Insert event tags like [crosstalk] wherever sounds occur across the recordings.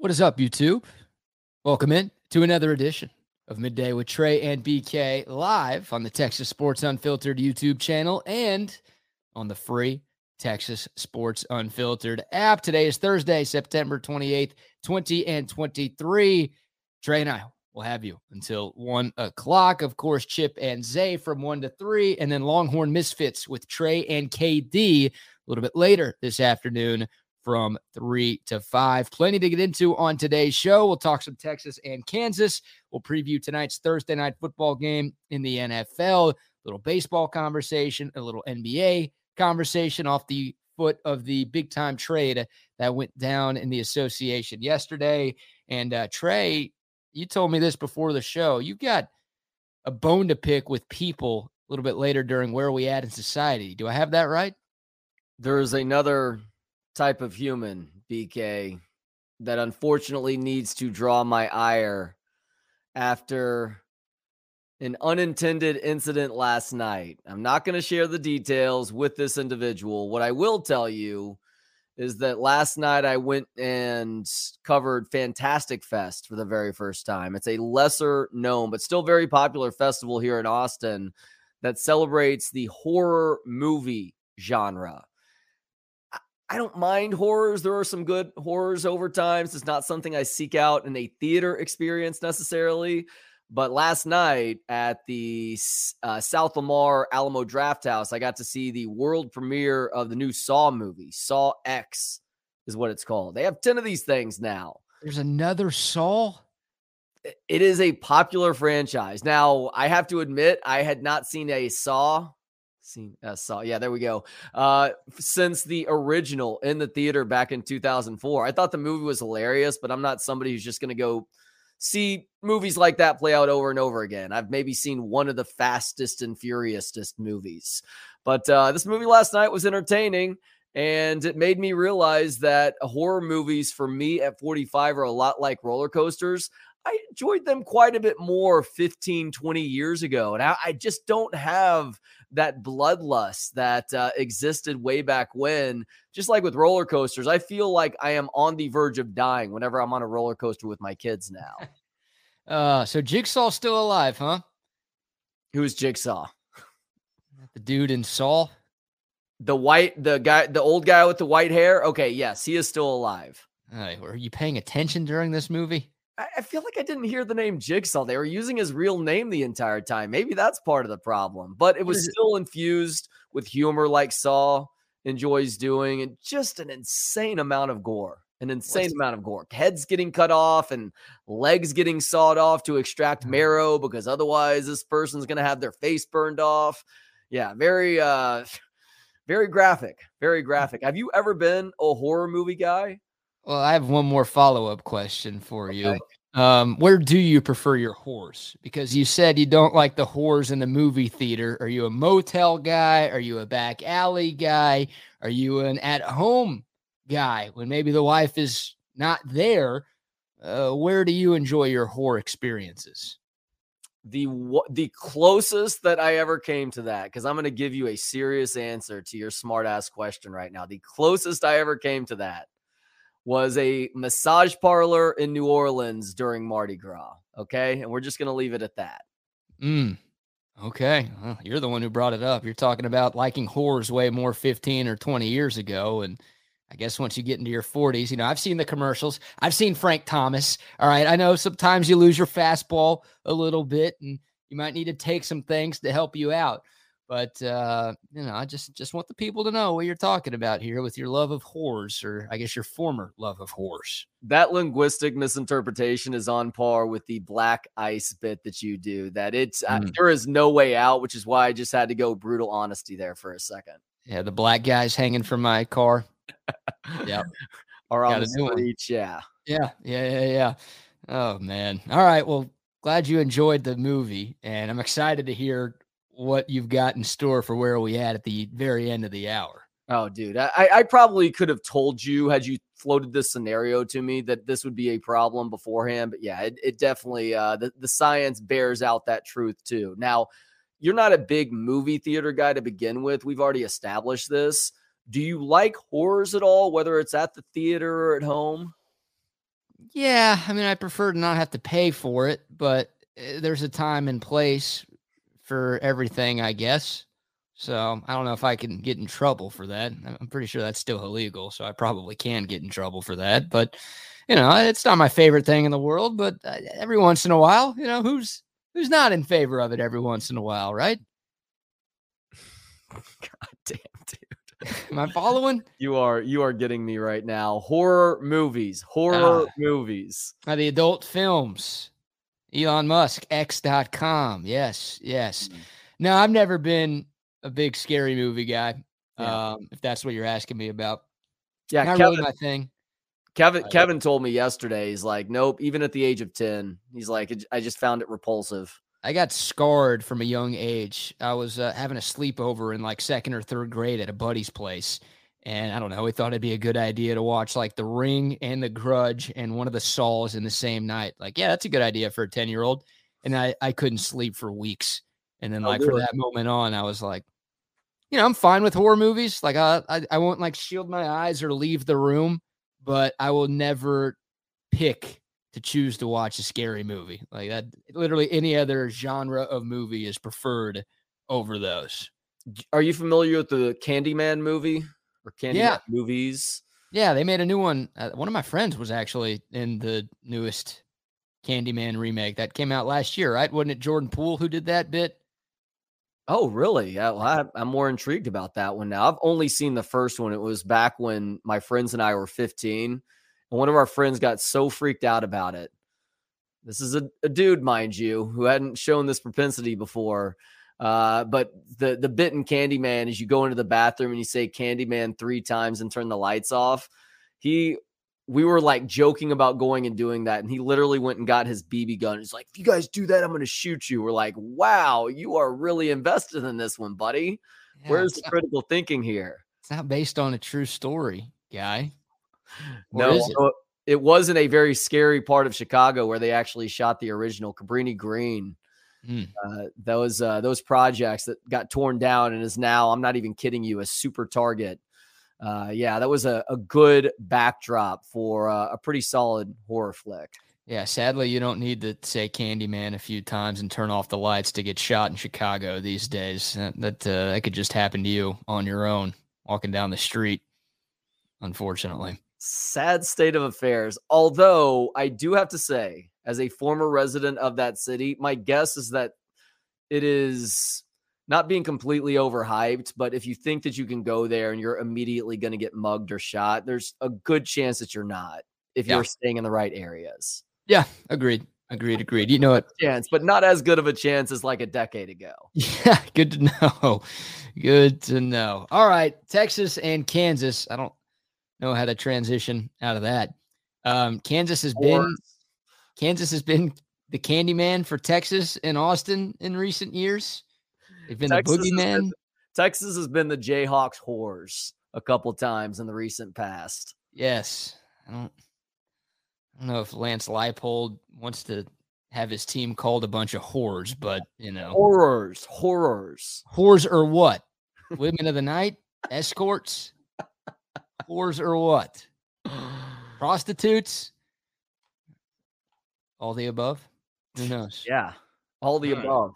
What is up, YouTube? Welcome in to another edition of Midday with Trey and BK live on the Texas Sports Unfiltered YouTube channel and on the free Texas Sports Unfiltered app. Today is Thursday, September 28th, 20 and 23. Trey and I will have you until one o'clock. Of course, Chip and Zay from one to three, and then Longhorn Misfits with Trey and KD a little bit later this afternoon from three to five. Plenty to get into on today's show. We'll talk some Texas and Kansas. We'll preview tonight's Thursday night football game in the NFL, a little baseball conversation, a little NBA conversation off the foot of the big time trade that went down in the association yesterday. And uh, Trey, you told me this before the show. You got a bone to pick with people a little bit later during where we at in society. Do I have that right? There's another type of human, BK, that unfortunately needs to draw my ire after an unintended incident last night. I'm not going to share the details with this individual. What I will tell you is that last night I went and covered Fantastic Fest for the very first time. It's a lesser known, but still very popular festival here in Austin that celebrates the horror movie genre. I don't mind horrors. There are some good horrors over times. It's not something I seek out in a theater experience necessarily. But last night at the uh, South Lamar Alamo Drafthouse, I got to see the world premiere of the new Saw movie. Saw X is what it's called. They have 10 of these things now. There's another Saw? It is a popular franchise. Now, I have to admit, I had not seen a Saw seen uh, saw yeah there we go. Uh since the original in the theater back in 2004 i thought the movie was hilarious but i'm not somebody who's just gonna go see movies like that play out over and over again. I've maybe seen one of the fastest and furiousest movies but uh this movie last night was entertaining and it made me realize that horror movies for me at 45 are a lot like roller coasters I enjoyed them quite a bit more 15, 20 years ago. And I, I just don't have that bloodlust that uh, existed way back when. Just like with roller coasters, I feel like I am on the verge of dying whenever I'm on a roller coaster with my kids now. [laughs] uh, so Jigsaw's still alive, huh? Who's Jigsaw? The dude in Saw? The white, the guy, the old guy with the white hair. Okay, yes, he is still alive. Right, were you paying attention during this movie? I feel like I didn't hear the name Jigsaw. They were using his real name the entire time. Maybe that's part of the problem, but it was [laughs] still infused with humor like Saw enjoys doing and just an insane amount of gore. An insane What's amount of gore. Heads getting cut off and legs getting sawed off to extract mm-hmm. marrow because otherwise this person's going to have their face burned off. Yeah, very uh [sighs] very graphic. Very mm. graphic. Have you ever been a horror movie guy? Well, I have one more follow up question for you. Um, where do you prefer your horse? Because you said you don't like the whores in the movie theater. Are you a motel guy? Are you a back alley guy? Are you an at home guy when maybe the wife is not there? Uh, where do you enjoy your whore experiences? The the closest that I ever came to that, because I'm going to give you a serious answer to your smart ass question right now. The closest I ever came to that was a massage parlor in New Orleans during Mardi Gras. Okay. And we're just going to leave it at that. Mm. Okay. Well, you're the one who brought it up. You're talking about liking whores way more 15 or 20 years ago. And I guess once you get into your 40s, you know, I've seen the commercials. I've seen Frank Thomas. All right. I know sometimes you lose your fastball a little bit and you might need to take some things to help you out. But uh, you know, I just just want the people to know what you're talking about here with your love of whores, or I guess your former love of whores. That linguistic misinterpretation is on par with the black ice bit that you do. That it's mm. uh, there is no way out, which is why I just had to go brutal honesty there for a second. Yeah, the black guys hanging from my car. yeah, [laughs] are on the streets. Yeah, yeah, yeah, yeah, yeah. Oh man. All right. Well, glad you enjoyed the movie, and I'm excited to hear what you've got in store for where we at at the very end of the hour. Oh, dude, I, I probably could have told you had you floated this scenario to me that this would be a problem beforehand. But yeah, it, it definitely uh, the the science bears out that truth too. Now, you're not a big movie theater guy to begin with. We've already established this. Do you like horrors at all, whether it's at the theater or at home? Yeah, I mean, I prefer to not have to pay for it, but uh, there's a time and place for everything, I guess. So I don't know if I can get in trouble for that. I'm pretty sure that's still illegal, so I probably can get in trouble for that. But you know, it's not my favorite thing in the world. But uh, every once in a while, you know, who's who's not in favor of it every once in a while, right? [laughs] God damn, dude. Am I following? You are you are getting me right now. Horror movies, horror Ah. movies. Uh, the adult films. Elon Musk, X.com. Yes, yes. Mm. No, I've never been a big scary movie guy. Yeah. Um, if that's what you're asking me about. Yeah, Not Kevin, really my thing. Kevin Kevin told me yesterday. He's like, nope. Even at the age of ten, he's like, I just found it repulsive. I got scarred from a young age. I was uh, having a sleepover in like second or third grade at a buddy's place. And I don't know, we thought it'd be a good idea to watch like The Ring and The Grudge and one of the Saws in the same night. Like, yeah, that's a good idea for a 10 year old. And I, I couldn't sleep for weeks. And then, Oh, like, from that moment on, I was like, you know, I'm fine with horror movies. Like, I, I, I won't like shield my eyes or leave the room, but I will never pick to choose to watch a scary movie. Like that, literally any other genre of movie is preferred over those. Are you familiar with the Candyman movie or Candyman Yeah. movies? Yeah, they made a new one. Uh, one of my friends was actually in the newest Candyman remake that came out last year, right? Wasn't it Jordan Poole who did that bit? Oh, really? Yeah, well, I, I'm more intrigued about that one now. I've only seen the first one. It was back when my friends and I were 15, and one of our friends got so freaked out about it. This is a, a dude, mind you, who hadn't shown this propensity before. Uh, but the the bit in Candyman is you go into the bathroom and you say Candyman three times and turn the lights off. He we were like joking about going and doing that, and he literally went and got his BB gun. He's like, "If you guys do that, I'm going to shoot you." We're like, "Wow, you are really invested in this one, buddy. Yeah, Where's the not, critical thinking here?" it's not based on a true story, guy. Or No, it? it wasn't a very scary part of Chicago where they actually shot the original Cabrini Green. Hmm. Uh, those uh, those projects that got torn down and is now, I'm not even kidding you, a super target. Uh, yeah, that was a, a good backdrop for uh, a pretty solid horror flick. Yeah, sadly, you don't need to say Candyman a few times and turn off the lights to get shot in Chicago these days. That that, uh, that could just happen to you on your own, walking down the street. Unfortunately, Sad state of affairs. Although I do have to say, as a former resident of that city, my guess is that it is not being completely overhyped, but if you think that you can go there and you're immediately going to get mugged or shot, there's a good chance that you're not if Yeah. you're staying in the right areas. yeah, agreed, agreed, agreed. You know what? Chance, but not as good of a chance as like a decade ago. [laughs] Yeah, good to know. Good to know. All right, Texas and Kansas. I don't know how to transition out of that. Um, Kansas has been Kansas has been the Candyman for Texas and Austin in recent years. They've been Texas the has boogeyman. been- Texas has been the Jayhawks whores a couple times in the recent past. Yes. I don't I don't know if Lance Leipold wants to have his team called a bunch of whores, but you know, Horrors, horrors. whores or what? [laughs] Women of the night, escorts, whores or what? [sighs] Prostitutes, all the above. Who knows? Yeah, all the Hmm. above.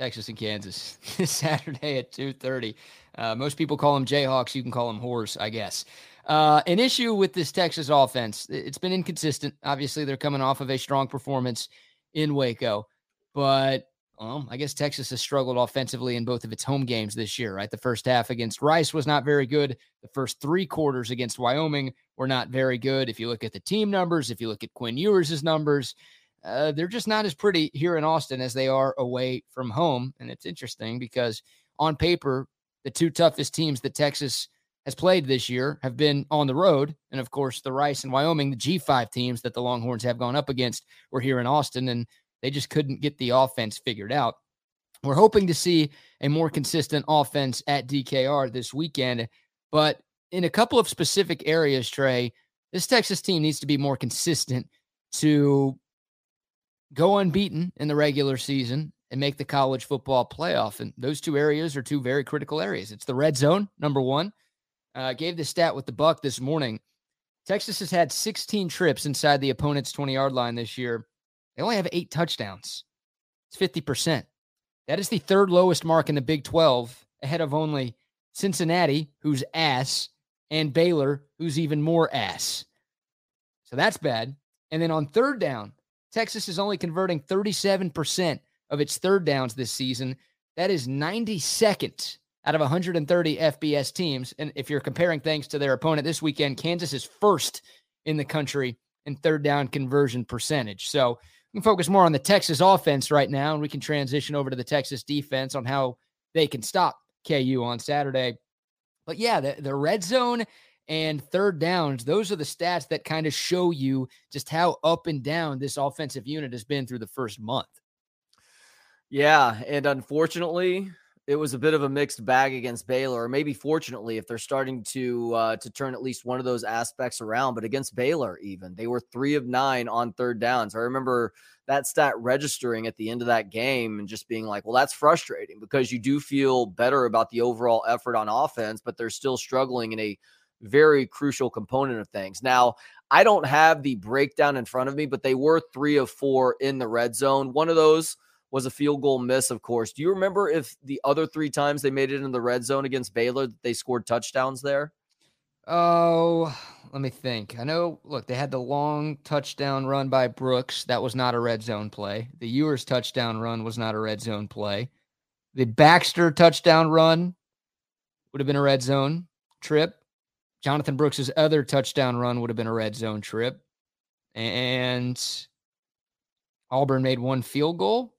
Texas and Kansas [laughs] Saturday at 2:30. Uh, most people call them Jayhawks. You can call them whores, I guess. Uh, an issue with this Texas offense. It's been inconsistent. Obviously, they're coming off of a strong performance in Waco, but well, I guess Texas has struggled offensively in both of its home games this year, right? The first half against Rice was not very good. The first three quarters against Wyoming were not very good. If you look at the team numbers, if you look at Quinn Ewers' numbers, uh, they're just not as pretty here in Austin as they are away from home. And it's interesting because on paper, the two toughest teams that Texas has played this year have been on the road. And of course, the Rice and Wyoming, the G5 teams that the Longhorns have gone up against, were here in Austin, and they just couldn't get the offense figured out. We're hoping to see a more consistent offense at DKR this weekend, but in a couple of specific areas, Trey, this Texas team needs to be more consistent to go unbeaten in the regular season and make the college football playoff. And those two areas are two very critical areas. It's the red zone, number one. Uh, gave the stat with the Buck this morning. Texas has had 16 trips inside the opponent's 20 yard line this year. They only have eight touchdowns. It's 50%. That is the third lowest mark in the Big 12, ahead of only Cincinnati, who's ass, and Baylor, who's even more ass. So that's bad. And then on third down, Texas is only converting 37% of its third downs this season. That is 92nd out of 130 FBS teams. And if you're comparing things to their opponent this weekend, Kansas is first in the country in third down conversion percentage. So we can focus more on the Texas offense right now, and we can transition over to the Texas defense on how they can stop KU on Saturday. But yeah, the, the red zone and third downs, those are the stats that kind of show you just how up and down this offensive unit has been through the first month. Yeah. And unfortunately, it was a bit of a mixed bag against Baylor, or maybe fortunately, if they're starting to uh, to turn at least one of those aspects around. But against Baylor, even they were three of nine on third downs. I remember that stat registering at the end of that game and just being like, well, that's frustrating because you do feel better about the overall effort on offense, but they're still struggling in a very crucial component of things. Now, I don't have the breakdown in front of me, but they were three of four in the red zone. One of those was a field goal miss, of course. Do you remember if the other three times they made it in the red zone against Baylor, that they scored touchdowns there? Oh, let me think. I know, look, they had the long touchdown run by Brooks. That was not a red zone play. The Ewers touchdown run was not a red zone play. The Baxter touchdown run would have been a red zone trip. Jonathan Brooks's other touchdown run would have been a red zone trip. And Auburn made one field goal.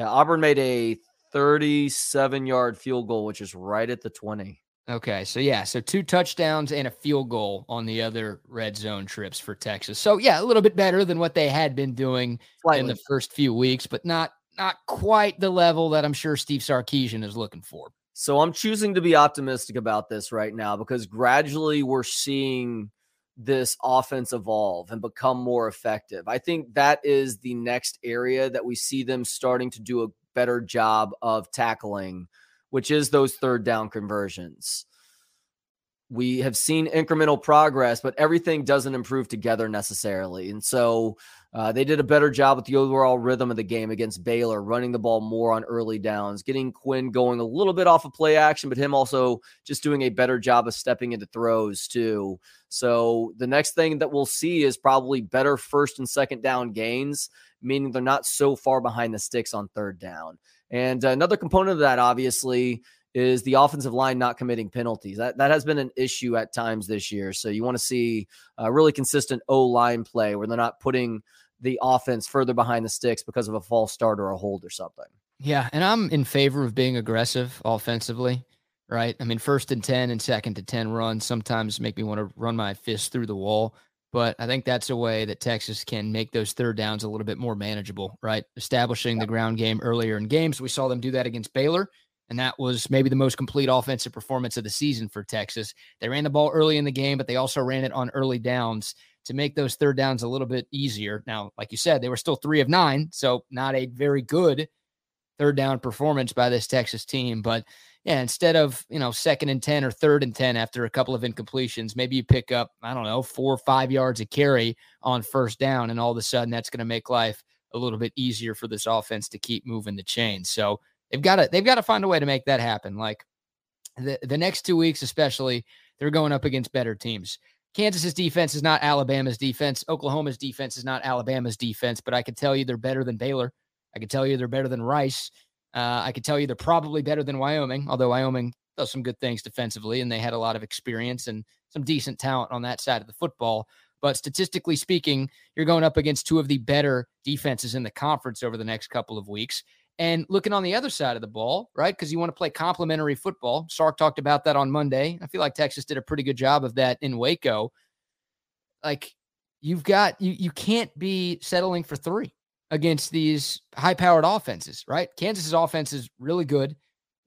Yeah, Auburn made a 37 yard field goal, which is right at the 20. Okay, so yeah, so two touchdowns and a field goal on the other red zone trips for Texas. So yeah, a little bit better than what they had been doing Slightly. in the first few weeks, but not not quite the level that I'm sure Steve Sarkisian is looking for. So I'm choosing to be optimistic about this right now because gradually we're seeing this offense evolve and become more effective. I think that is the next area that we see them starting to do a better job of tackling, which is those third down conversions. We have seen incremental progress, but everything doesn't improve together necessarily. And so uh, they did a better job with the overall rhythm of the game against Baylor, running the ball more on early downs, getting Quinn going a little bit off of play action, but him also just doing a better job of stepping into throws too. So the next thing that we'll see is probably better first and second down gains, meaning they're not so far behind the sticks on third down. And another component of that, obviously, is the offensive line not committing penalties. That that has been an issue at times this year. So you want to see a really consistent O line play where they're not putting the offense further behind the sticks because of a false start or a hold or something. Yeah, and I'm in favor of being aggressive offensively, right? I mean, first and 10 and second to 10 runs sometimes make me want to run my fist through the wall, but I think that's a way that Texas can make those third downs a little bit more manageable, right? Establishing the ground game earlier in games. We saw them do that against Baylor and that was maybe the most complete offensive performance of the season for Texas. They ran the ball early in the game, but they also ran it on early downs to make those third downs a little bit easier. Now, like you said, they were still three of nine, so not a very good third down performance by this Texas team. But yeah, instead of you know second and ten or third and ten after a couple of incompletions, maybe you pick up I don't know four or five yards of carry on first down, and all of a sudden that's going to make life a little bit easier for this offense to keep moving the chain. So They've got to they've got to find a way to make that happen. Like the the next two weeks, especially, they're going up against better teams. Kansas's defense is not Alabama's defense. Oklahoma's defense is not Alabama's defense, but I can tell you they're better than Baylor. I can tell you they're better than Rice. Uh, I can tell you they're probably better than Wyoming, although Wyoming does some good things defensively and they had a lot of experience and some decent talent on that side of the football. But statistically speaking, you're going up against two of the better defenses in the conference over the next couple of weeks. And looking on the other side of the ball, right? Because you want to play complementary football. Sark talked about that on Monday. I feel like Texas did a pretty good job of that in Waco. Like you've got you you can't be settling for three against these high-powered offenses, right? Kansas's offense is really good.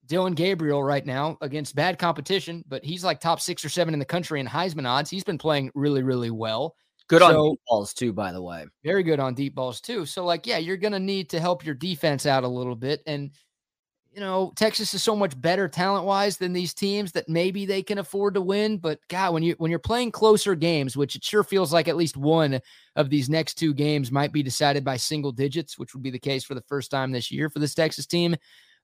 Dillon Gabriel right now against bad competition, but he's like top six or seven in the country in Heisman odds. He's been playing really, really well. Good so, on deep balls too, by the way. Very good on deep balls too. So, like, yeah, you're gonna need to help your defense out a little bit. And you know, Texas is so much better talent wise than these teams that maybe they can afford to win. But God, when you when you're playing closer games, which it sure feels like at least one of these next two games might be decided by single digits, which would be the case for the first time this year for this Texas team.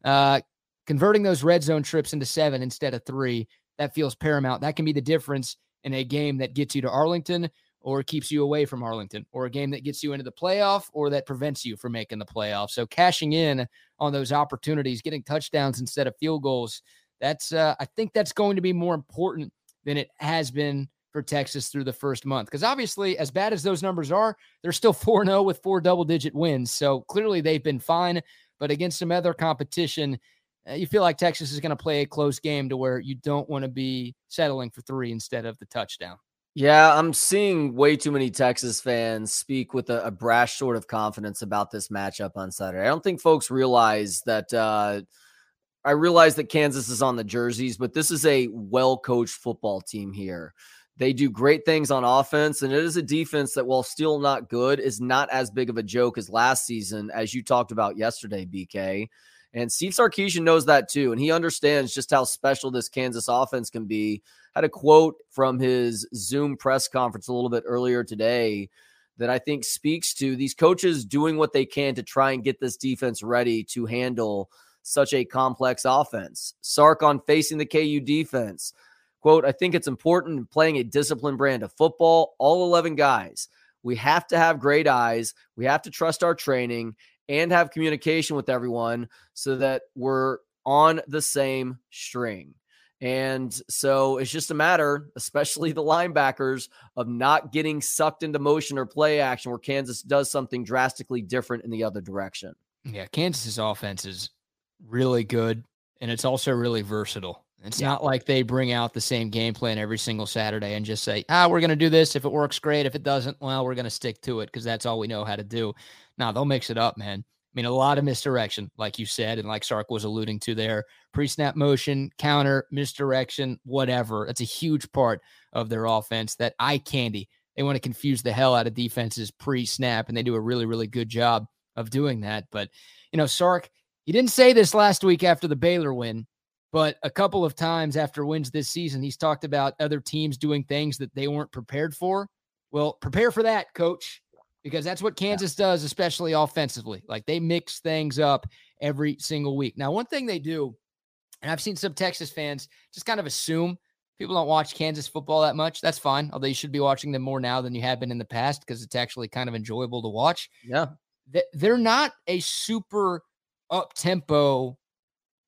Uh, converting those red zone trips into seven instead of three, that feels paramount. That can be the difference in a game that gets you to Arlington or keeps you away from Arlington, or a game that gets you into the playoff or that prevents you from making the playoff. So cashing in on those opportunities, getting touchdowns instead of field goals, that's uh, I think that's going to be more important than it has been for Texas through the first month. Because obviously, as bad as those numbers are, they're still [laughs] 4 0 with four double digit wins. So clearly they've been fine. But against some other competition, uh, you feel like Texas is going to play a close game to where you don't want to be settling for three instead of the touchdown. Yeah, I'm seeing way too many Texas fans speak with a, a, brash sort of confidence about this matchup on Saturday. I don't think folks realize that. Uh, I realize that Kansas is on the jerseys, but this is a well coached football team here. They do great things on offense, and it is a defense that, while still not good, is not as big of a joke as last season, as you talked about yesterday, BK. And Steve Sarkisian knows that too. And he understands just how special this Kansas offense can be. Had a quote from his Zoom press conference a little bit earlier today that I think speaks to these coaches doing what they can to try and get this defense ready to handle such a complex offense. Sark on facing the KU defense. Quote, I think it's important playing a disciplined brand of football, all 11 guys. We have to have great eyes. We have to trust our training and have communication with everyone so that we're on the same string. And so it's just a matter, especially the linebackers, of not getting sucked into motion or play action where Kansas does something drastically different in the other direction. Yeah, Kansas's offense is really good and it's also really versatile. It's yeah. not like they bring out the same game plan every single Saturday and just say, ah, we're going to do this. If it works, great. If it doesn't, well, we're going to stick to it because that's all we know how to do. Now, they'll mix it up, man. I mean, a lot of misdirection, like you said, and like Sark was alluding to there. Pre snap motion, counter, misdirection, whatever. That's a huge part of their offense. That eye candy. They want to confuse the hell out of defenses pre snap, and they do a really, really good job of doing that. But, you know, Sark, he didn't say this last week after the Baylor win, but a couple of times after wins this season, he's talked about other teams doing things that they weren't prepared for. Well, prepare for that, coach, because that's what Kansas does, especially offensively. Like they mix things up every single week. Now, one thing they do, and I've seen some Texas fans just kind of assume people don't watch Kansas football that much. That's fine. Although you should be watching them more now than you have been in the past because it's actually kind of enjoyable to watch. Yeah. They're not a super up tempo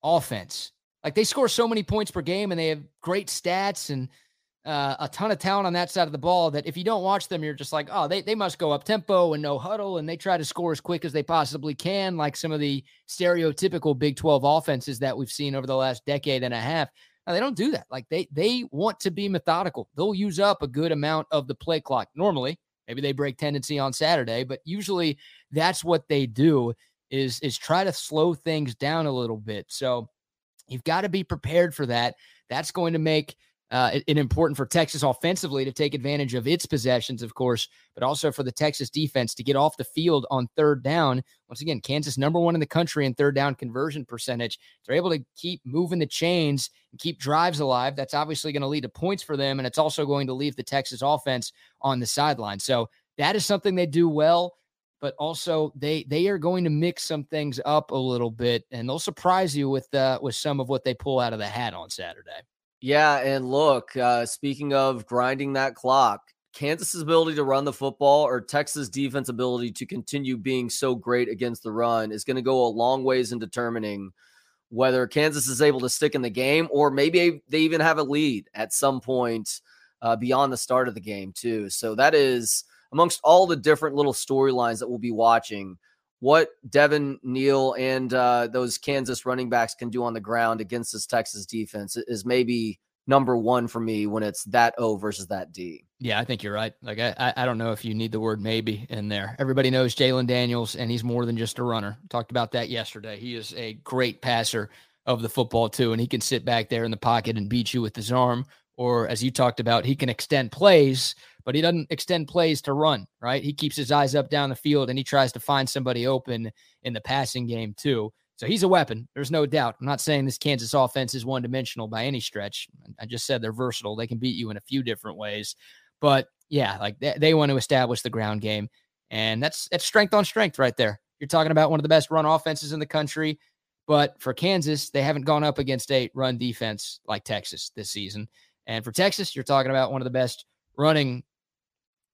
offense. Like they score so many points per game and they have great stats and uh, a ton of talent on that side of the ball that if you don't watch them, you're just like, oh, they, they must go up tempo and no huddle and they try to score as quick as they possibly can, like some of the stereotypical Big 12 offenses that we've seen over the last decade and a half. Now, they don't do that. Like they they want to be methodical. They'll use up a good amount of the play clock. Normally, maybe they break tendency on Saturday, but usually that's what they do is is try to slow things down a little bit. So you've got to be prepared for that. That's going to make uh, it, important for Texas offensively to take advantage of its possessions, of course, but also for the Texas defense to get off the field on third down. Once again, Kansas number one in the country in third down conversion percentage. They're able to keep moving the chains and keep drives alive. That's obviously going to lead to points for them, and it's also going to leave the Texas offense on the sideline. So that is something they do well but also they they are going to mix some things up a little bit and they'll surprise you with uh with some of what they pull out of the hat on Saturday. Yeah, and look, uh speaking of grinding that clock, Kansas's ability to run the football or Texas defense ability to continue being so great against the run is going to go a long ways in determining whether Kansas is able to stick in the game or maybe they even have a lead at some point uh, beyond the start of the game too. So that is amongst all the different little storylines that we'll be watching, what Devin Neal and uh, those Kansas running backs can do on the ground against this Texas defense is maybe number one for me when it's that O versus that D. Yeah, I think you're right. Like I, I don't know if you need the word maybe in there. Everybody knows Jalon Daniels, and he's more than just a runner. Talked about that yesterday. He is a great passer of the football too, and he can sit back there in the pocket and beat you with his arm. Or as you talked about, he can extend plays but he doesn't extend plays to run, right? He keeps his eyes up down the field and he tries to find somebody open in the passing game too. So he's a weapon. There's no doubt. I'm not saying this Kansas offense is one dimensional by any stretch. I just said they're versatile. They can beat you in a few different ways. But yeah, like they, they want to establish the ground game. And that's that's strength on strength right there. You're talking about one of the best run offenses in the country. But for Kansas, they haven't gone up against a run defense like Texas this season. And for Texas, you're talking about one of the best running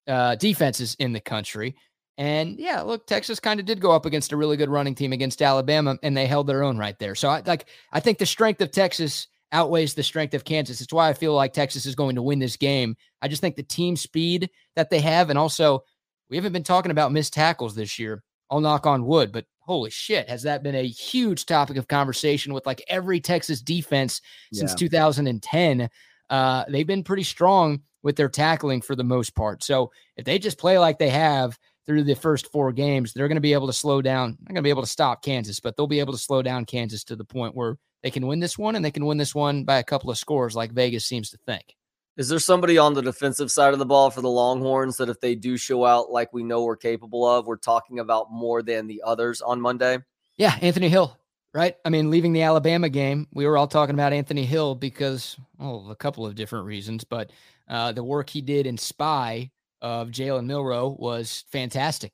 uh, defenses in the country. And yeah, look, Texas kind of did go up against a really good running team against Alabama, and they held their own right there. So I like I think the strength of Texas outweighs the strength of Kansas. It's why I feel like Texas is going to win this game. I just think the team speed that they have, and also we haven't been talking about missed tackles this year. I'll knock on wood, but holy shit, has that been a huge topic of conversation with like every Texas defense since yeah. 2010? Uh, they've been pretty strong with their tackling for the most part. So if they just play like they have through the first four games, they're going to be able to slow down. They're going to be able to stop Kansas, but they'll be able to slow down Kansas to the point where they can win this one and they can win this one by a couple of scores, like Vegas seems to think. Is there somebody on the defensive side of the ball for the Longhorns that if they do show out like we know we're capable of, we're talking about more than the others on Monday? Yeah, Anthony Hill, right? I mean, leaving the Alabama game, we were all talking about Anthony Hill because, well, a couple of different reasons, but uh, the work he did in spy of Jalen Milroe was fantastic.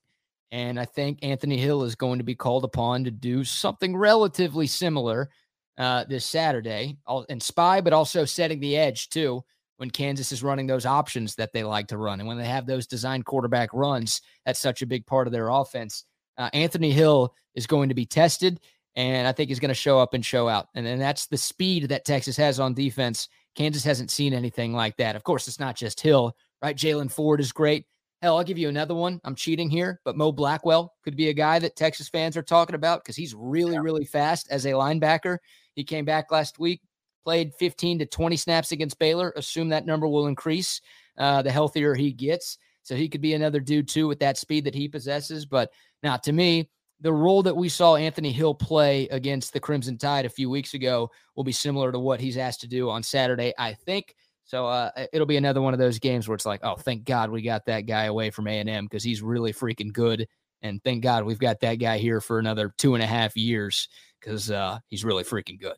And I think Anthony Hill is going to be called upon to do something relatively similar uh, this Saturday in spy, but also setting the edge too when Kansas is running those options that they like to run. And when they have those design quarterback runs, that's such a big part of their offense. Uh, Anthony Hill is going to be tested, and I think he's going to show up and show out. And then that's the speed that Texas has on defense. Kansas hasn't seen anything like that. Of course, it's not just Hill right? Jaylan Ford is great. Hell, I'll give you another one. I'm cheating here, but Mo Blackwell could be a guy that Texas fans are talking about because he's really, really fast as a linebacker. He came back last week, played 15 to 20 snaps against Baylor. Assume that number will increase uh, the healthier he gets. So he could be another dude too with that speed that he possesses. But now, to me, the role that we saw Anthony Hill play against the Crimson Tide a few weeks ago will be similar to what he's asked to do on Saturday. I think so uh, it'll be another one of those games where it's like, oh, thank God we got that guy away from A and M because he's really freaking good, and thank God we've got that guy here for another two and a half years because uh, he's really freaking good.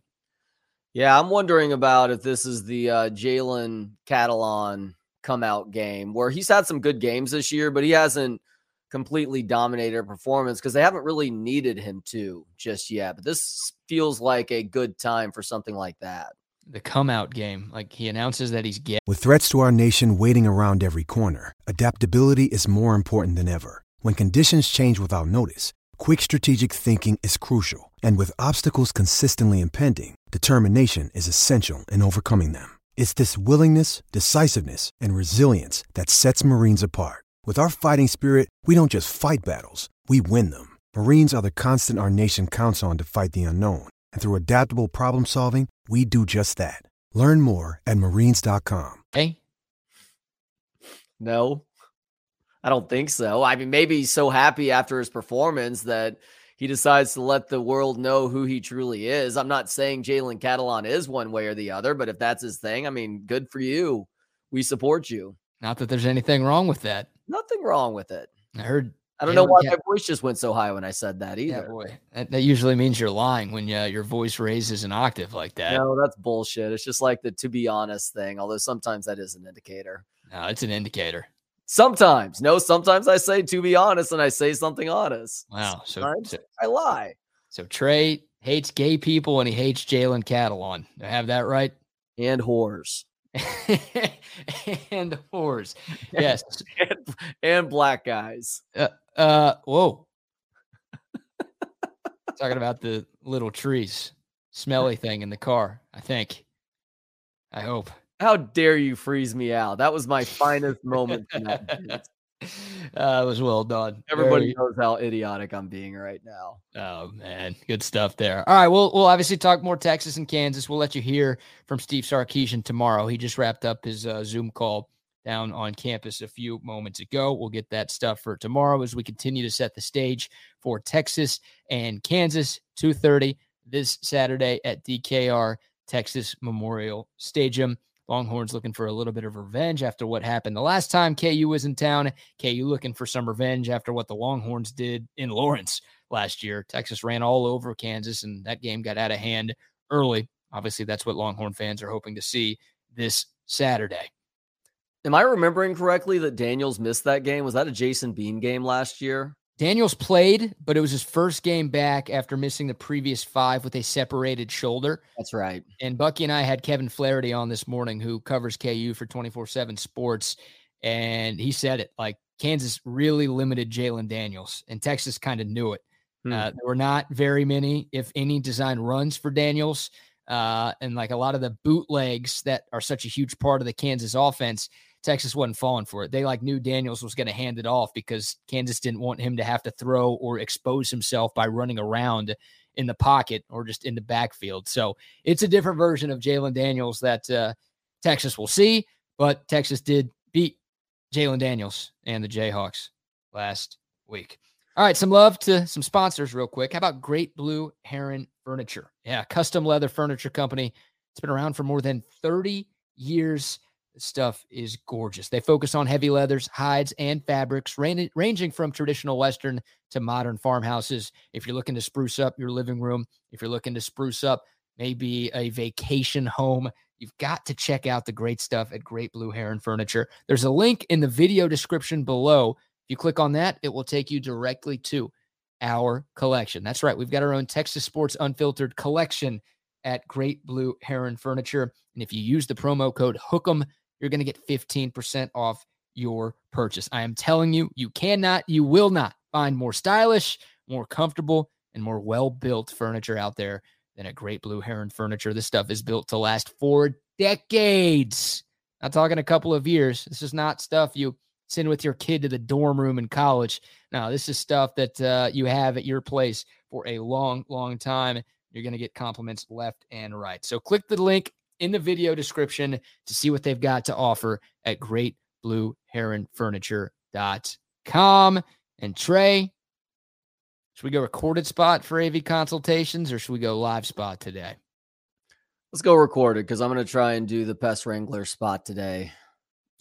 Yeah, I'm wondering about if this is the uh, Jalen Catalon come out game where he's had some good games this year, but he hasn't completely dominate dominated performance because they haven't really needed him to just yet. But this feels like a good time for something like that the come out game. Like he announces that he's gay. With threats to our nation waiting around every corner, adaptability is more important than ever. When conditions change without notice, quick strategic thinking is crucial. And with obstacles consistently impending, determination is essential in overcoming them. It's this willingness, decisiveness, and resilience that sets Marines apart. With our fighting spirit, we don't just fight battles, we win them. Marines are the constant our nation counts on to fight the unknown. And through adaptable problem solving, we do just that. Learn more at marines.com. Hey. No, I don't think so. I mean, maybe he's so happy after his performance that he decides to let the world know who he truly is. I'm not saying Jalen Catalon is one way or the other, but if that's his thing, I mean, good for you. We support you. Not that there's anything wrong with that. Nothing wrong with it. I heard I don't know why my voice just went so high when I said that either. Yeah, boy. That, that, usually means you're lying when uh, your voice raises an octave like that. No, that's bullshit. It's just like the to be honest thing, although sometimes that is an indicator. No, it's an indicator. Sometimes. No, sometimes I say to be honest and I say something honest. Wow. So, so I lie. So Trey hates gay people and he hates Jalen Catalon. I have that right? And whores. [laughs] and whores. Yes. [laughs] and, and black guys. Uh, uh, whoa. Talking about the little trees, smelly [laughs] thing in the car, I think. I hope. How dare you freeze me out? That was my finest moment. Uh, it was well done. Everybody Very... knows how idiotic I'm being right now. Oh man, good stuff there. All right, we'll we'll obviously talk more Texas and Kansas. We'll let you hear from Steve Sarkisian tomorrow. He just wrapped up his uh, Zoom call down on campus a few moments ago. We'll get that stuff for tomorrow as we continue to set the stage for Texas and Kansas 2:30 this Saturday at DKR Texas Memorial Stadium. Longhorns looking for a little bit of revenge after what happened the last time KU was in town. KU looking for some revenge after what the Longhorns did in Lawrence last year. Texas ran all over Kansas, and that game got out of hand early. Obviously, that's what Longhorn fans are hoping to see this Saturday. Am I remembering correctly that Daniels missed that game? Was that a Jason Bean game last year? Daniels played, but it was his first game back after missing the previous five with a separated shoulder. That's right. And Bucky and I had Kevin Flaherty on this morning, who covers KU for 24 7 sports. And he said it like Kansas really limited Jalon Daniels, and Texas kind of knew it. Hmm. Uh, there were not very many, if any, design runs for Daniels. Uh, and like a lot of the bootlegs that are such a huge part of the Kansas offense, Texas wasn't falling for it. They like knew Daniels was going to hand it off because Kansas didn't want him to have to throw or expose himself by running around in the pocket or just in the backfield. So it's a different version of Jalon Daniels that uh, Texas will see, but Texas did beat Jalon Daniels and the Jayhawks last week. All right, some love to some sponsors, real quick. How about Great Blue Heron Furniture? Yeah, custom leather furniture company. It's been around for more than 30 years. Stuff is gorgeous. They focus on heavy leathers, hides, and fabrics, ranging from traditional Western to modern farmhouses. If you're looking to spruce up your living room, if you're looking to spruce up maybe a vacation home, you've got to check out the great stuff at Great Blue Heron Furniture. There's a link in the video description below if you click on that, it will take you directly to our collection. That's right. We've got our own Texas Sports Unfiltered collection at Great Blue Heron Furniture. And if you use the promo code HOOK'em, you're going to get 15% off your purchase. I am telling you, you cannot, you will not find more stylish, more comfortable, and more well built furniture out there than a Great Blue Heron Furniture. This stuff is built to last for decades. Not talking a couple of years. This is not stuff you send with your kid to the dorm room in college. Now, this is stuff that uh, you have at your place for a long, long time. You're going to get compliments left and right. So click the link in the video description to see what they've got to offer at greatblueheronfurniture.com. And Trey, should we go recorded spot for AV consultations or should we go live spot today? Let's go recorded because I'm going to try and do the pest wrangler spot today.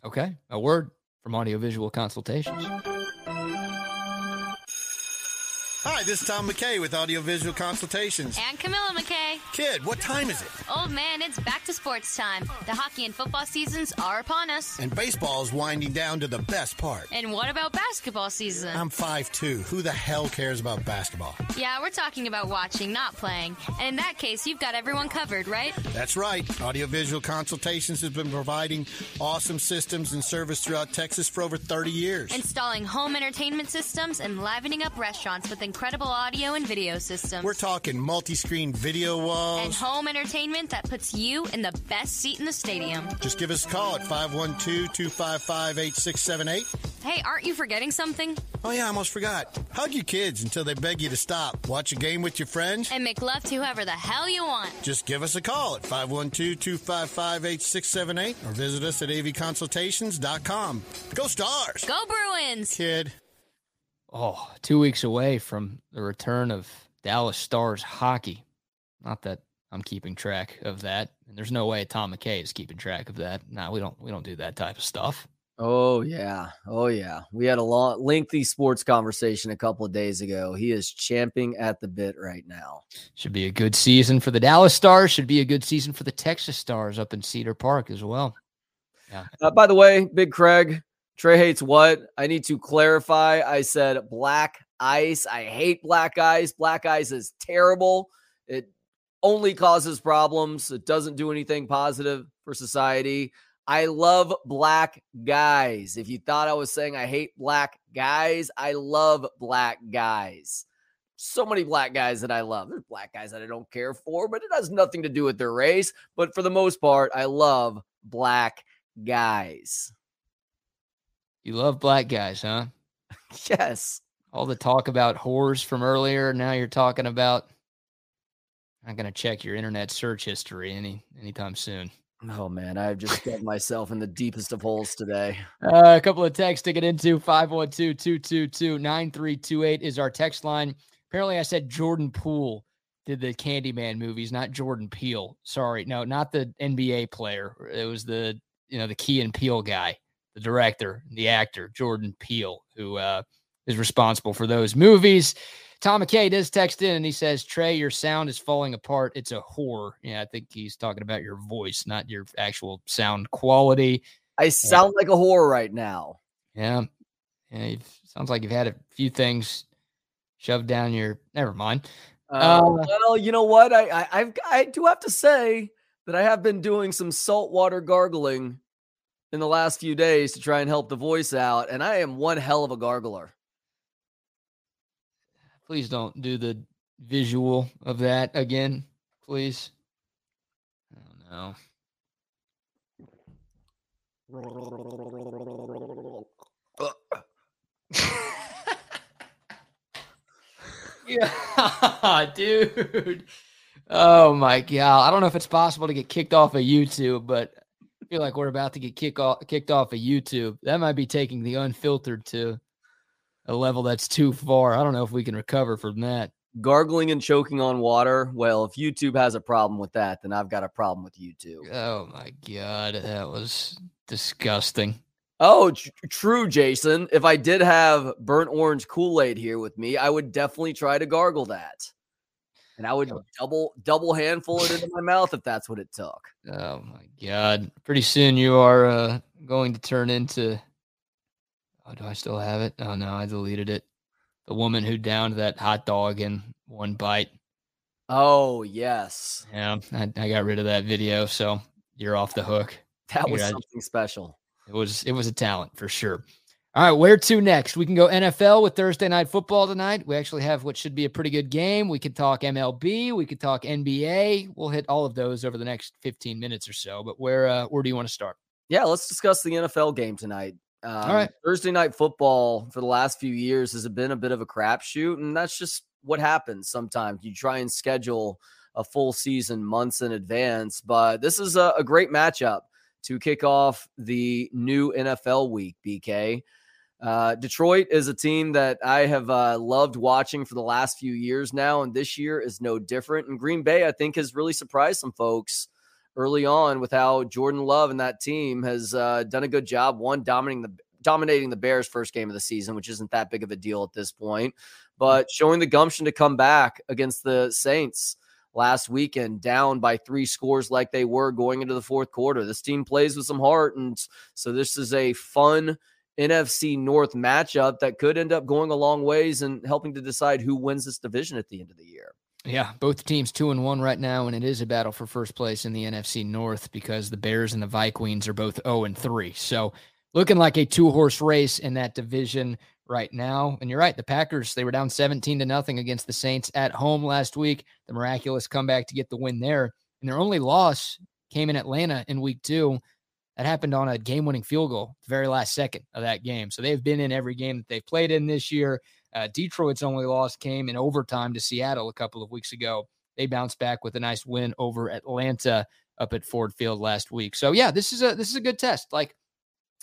Okay. A word from Audiovisual Consultations. Hi, this is Tom McKay with Audiovisual Consultations. And Camilla McKay. Kid, what time is it? Old man, it's back to sports time. The hockey and football seasons are upon us. And baseball is winding down to the best part. And what about basketball season? I'm 5'2. Who the hell cares about basketball? Yeah, we're talking about watching, not playing. And in that case, you've got everyone covered, right? That's right. Audiovisual Consultations has been providing awesome systems and service throughout Texas for over 30 years. Installing home entertainment systems and livening up restaurants with incredible audio and video systems. We're talking multi screen video walls and home entertainment that puts you in the best seat in the stadium. Just give us a call at 512 255 8678. Hey, aren't you forgetting something? Oh, yeah, I almost forgot. Hug your kids until they beg you to stop. Watch a game with your friends. And make love to whoever the hell you want. Just give us a call at 512 255 8678 or visit us at avconsultations.com. Go Stars! Go Bruins! Kid oh, two weeks away from the return of Dallas Stars hockey. Not that I'm keeping track of that, and there's no way Tom McKay is keeping track of that. No, we don't. We don't do that type of stuff. Oh yeah, oh yeah. We had a long, lengthy sports conversation a couple of days ago. He is champing at the bit right now. Should be a good season for the Dallas Stars. Should be a good season for the Texas Stars up in Cedar Park as well. Yeah. Uh, by the way, Big Craig, Trey hates what? I need to clarify. I said black ice. I hate black ice. Black ice is terrible. It only causes problems. It doesn't do anything positive for society. I love black guys. If you thought I was saying I hate black guys, I love black guys. So many black guys that I love. There's black guys that I don't care for, but it has nothing to do with their race. But for the most part, I love black guys. You love black guys, huh? [laughs] yes. All the talk about whores from earlier. Now you're talking about. I'm gonna check your internet search history any anytime soon. Oh man, I've just dug myself in the deepest of holes today. [laughs] Uh, a couple of texts to get into 512-222-9328 is our text line. Apparently, I said Jordan Poole did the Candyman movies, not Jordan Peele. Sorry, no, not the NBA player. It was the you know the Key and Peele guy the director, the actor, Jordan Peele, who uh, is responsible for those movies. Tom McKay does text in and he says, Trey, your sound is falling apart. It's a whore. Yeah, I think he's talking about your voice, not your actual sound quality. I sound like a whore right now. Yeah. Yeah. Sounds like you've had a few things shoved down your. Never mind. Uh, Uh, well, you know what? I, I I've I do have to say that I have been doing some saltwater gargling in the last few days to try and help the voice out, and I am one hell of a gargler. Please don't do the visual of that again, please. Oh, no. [laughs] yeah, [laughs] dude. Oh my god! I don't know if it's possible to get kicked off of YouTube, but I feel like we're about to get kick off, kicked off of YouTube. That might be taking the unfiltered to a level that's too far. I don't know if we can recover from that. Gargling and choking on water. Well, if YouTube has a problem with that, then I've got a problem with YouTube. Oh my god, that was disgusting. Oh, tr- true, Jason. If I did have burnt orange Kool Aid here with me, I would definitely try to gargle that, and I would double double handful it into my mouth if that's what it took. Oh my god! Pretty soon you are uh, going to turn into. Oh, do I still have it? Oh no, I deleted it. The woman who downed that hot dog in one bite. Oh yes, Yeah, I, I got rid of that video, so you're off the hook. that was I- something special. It was it was a talent for sure. All right, where to next? We can go NFL with Thursday night football tonight. We actually have what should be a pretty good game. We could talk MLB, we could talk NBA. We'll hit all of those over the next 15 minutes or so. But where uh, where do you want to start? Yeah, let's discuss the NFL game tonight. Um, right. Thursday night football for the last few years has been a bit of a crapshoot, and that's just what happens sometimes. You try and schedule a full season months in advance, but this is a, a great matchup to kick off the new NFL week, BK. Uh, Detroit is a team that I have uh, loved watching for the last few years now, and this year is no different. And Green Bay, I think, has really surprised some folks early on with how Jordan Love and that team has uh, done a good job. One dominating the dominating the Bears first game of the season, which isn't that big of a deal at this point, but showing the gumption to come back against the Saints last weekend, down by three scores like they were going into the fourth quarter. This team plays with some heart, and so this is a fun. NFC North matchup that could end up going a long ways and helping to decide who wins this division at the end of the year. Yeah, both teams two and one right now, and it is a battle for first place in the NFC North because the Bears and the Vikings are both 0 and 3. So looking like a two horse race in that division right now. And you're right, the Packers, they were down 17 to nothing against the Saints at home last week. The miraculous comeback to get the win there. And their only loss came in Atlanta in week two. That happened on a game winning field goal, the very last second of that game. So they've been in every game that they've played in this year. Uh, Detroit's only loss came in overtime to Seattle a couple of weeks ago. They bounced back with a nice win over Atlanta up at Ford Field last week. So yeah, this is a this is a good test. Like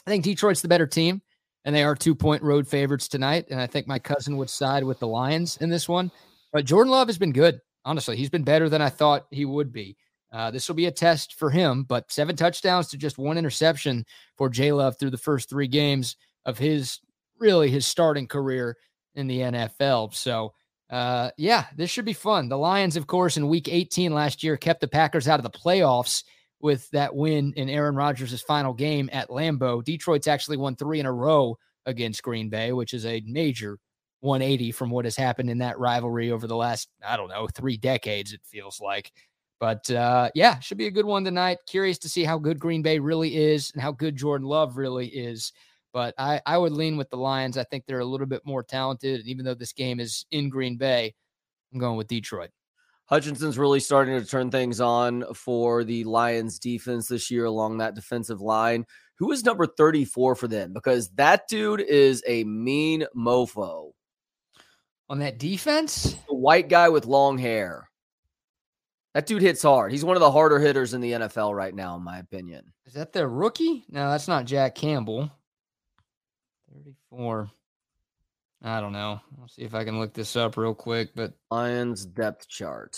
I think Detroit's the better team, and they are two point road favorites tonight. And I think my cousin would side with the Lions in this one. But Jordan Love has been good. Honestly, he's been better than I thought he would be. Uh, this will be a test for him, but seven touchdowns to just one interception for J Love through the first three games of his really his starting career in the NFL. So, uh, yeah, this should be fun. The Lions, of course, in week 18 last year kept the Packers out of the playoffs with that win in Aaron Rodgers' final game at Lambeau. Detroit's actually won three in a row against Green Bay, which is a major 180 from what has happened in that rivalry over the last, I don't know, three decades, it feels like. But uh, yeah, should be a good one tonight. Curious to see how good Green Bay really is and how good Jordan Love really is. But I, I would lean with the Lions. I think they're a little bit more talented. And even though this game is in Green Bay, I'm going with Detroit. Hutchinson's really starting to turn things on for the Lions defense this year along that defensive line. Who is number 34 for them? Because that dude is a mean mofo. On that defense, The white guy with long hair. That dude hits hard. He's one of the harder hitters in the NFL right now, in my opinion. is that the rookie? No, that's not Jack Campbell. 34. I don't know. I'll see if I can look this up real quick. But Lions depth chart.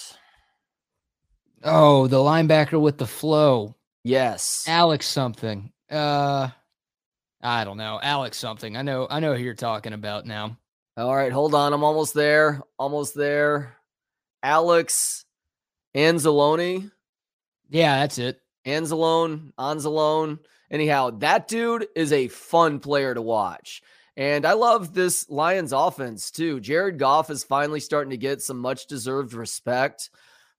oh, the linebacker with the flow. Yes. Alex something. Uh I don't know. Alex something. I know I know who you're talking about now. All right, hold on. I'm almost there. Almost there. Alex Anzalone. Yeah, that's it. Anzalone, Anzalone. Anyhow, that dude is a fun player to watch. And I love this Lions offense too. Jared Goff is finally starting to get some much deserved respect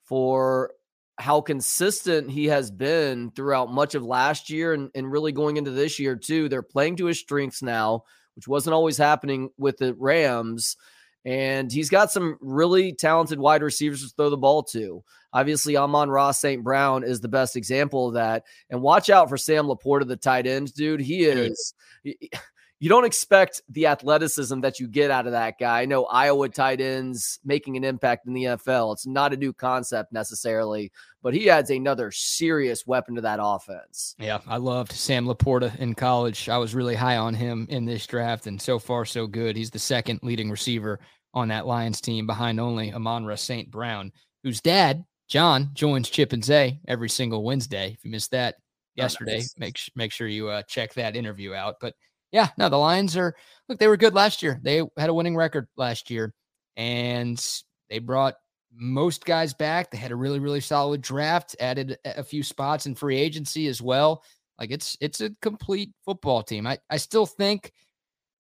for how consistent he has been throughout much of last year and, and really going into this year too. They're playing to his strengths now, which wasn't always happening with the Rams. And he's got some really talented wide receivers to throw the ball to. Obviously, Amon-Ra St. Brown is the best example of that. And watch out for Sam LaPorta, the tight end, dude. He is. You don't expect the athleticism that you get out of that guy. I know Iowa tight ends making an impact in the NFL. It's not a new concept necessarily, but he adds another serious weapon to that offense. Yeah, I loved Sam LaPorta in college. I was really high on him in this draft, and so far, so good. He's the second leading receiver on that Lions team behind only Amon-Ra St. Brown, whose dad, John, joins Chip and Zay every single Wednesday. If you missed that yesterday, oh, nice. make, make sure you uh, check that interview out. But yeah, no, the Lions are, look, they were good last year. They had a winning record last year, and they brought most guys back. They had a really, really solid draft, added a few spots in free agency as well. Like it's it's a complete football team. I, I still think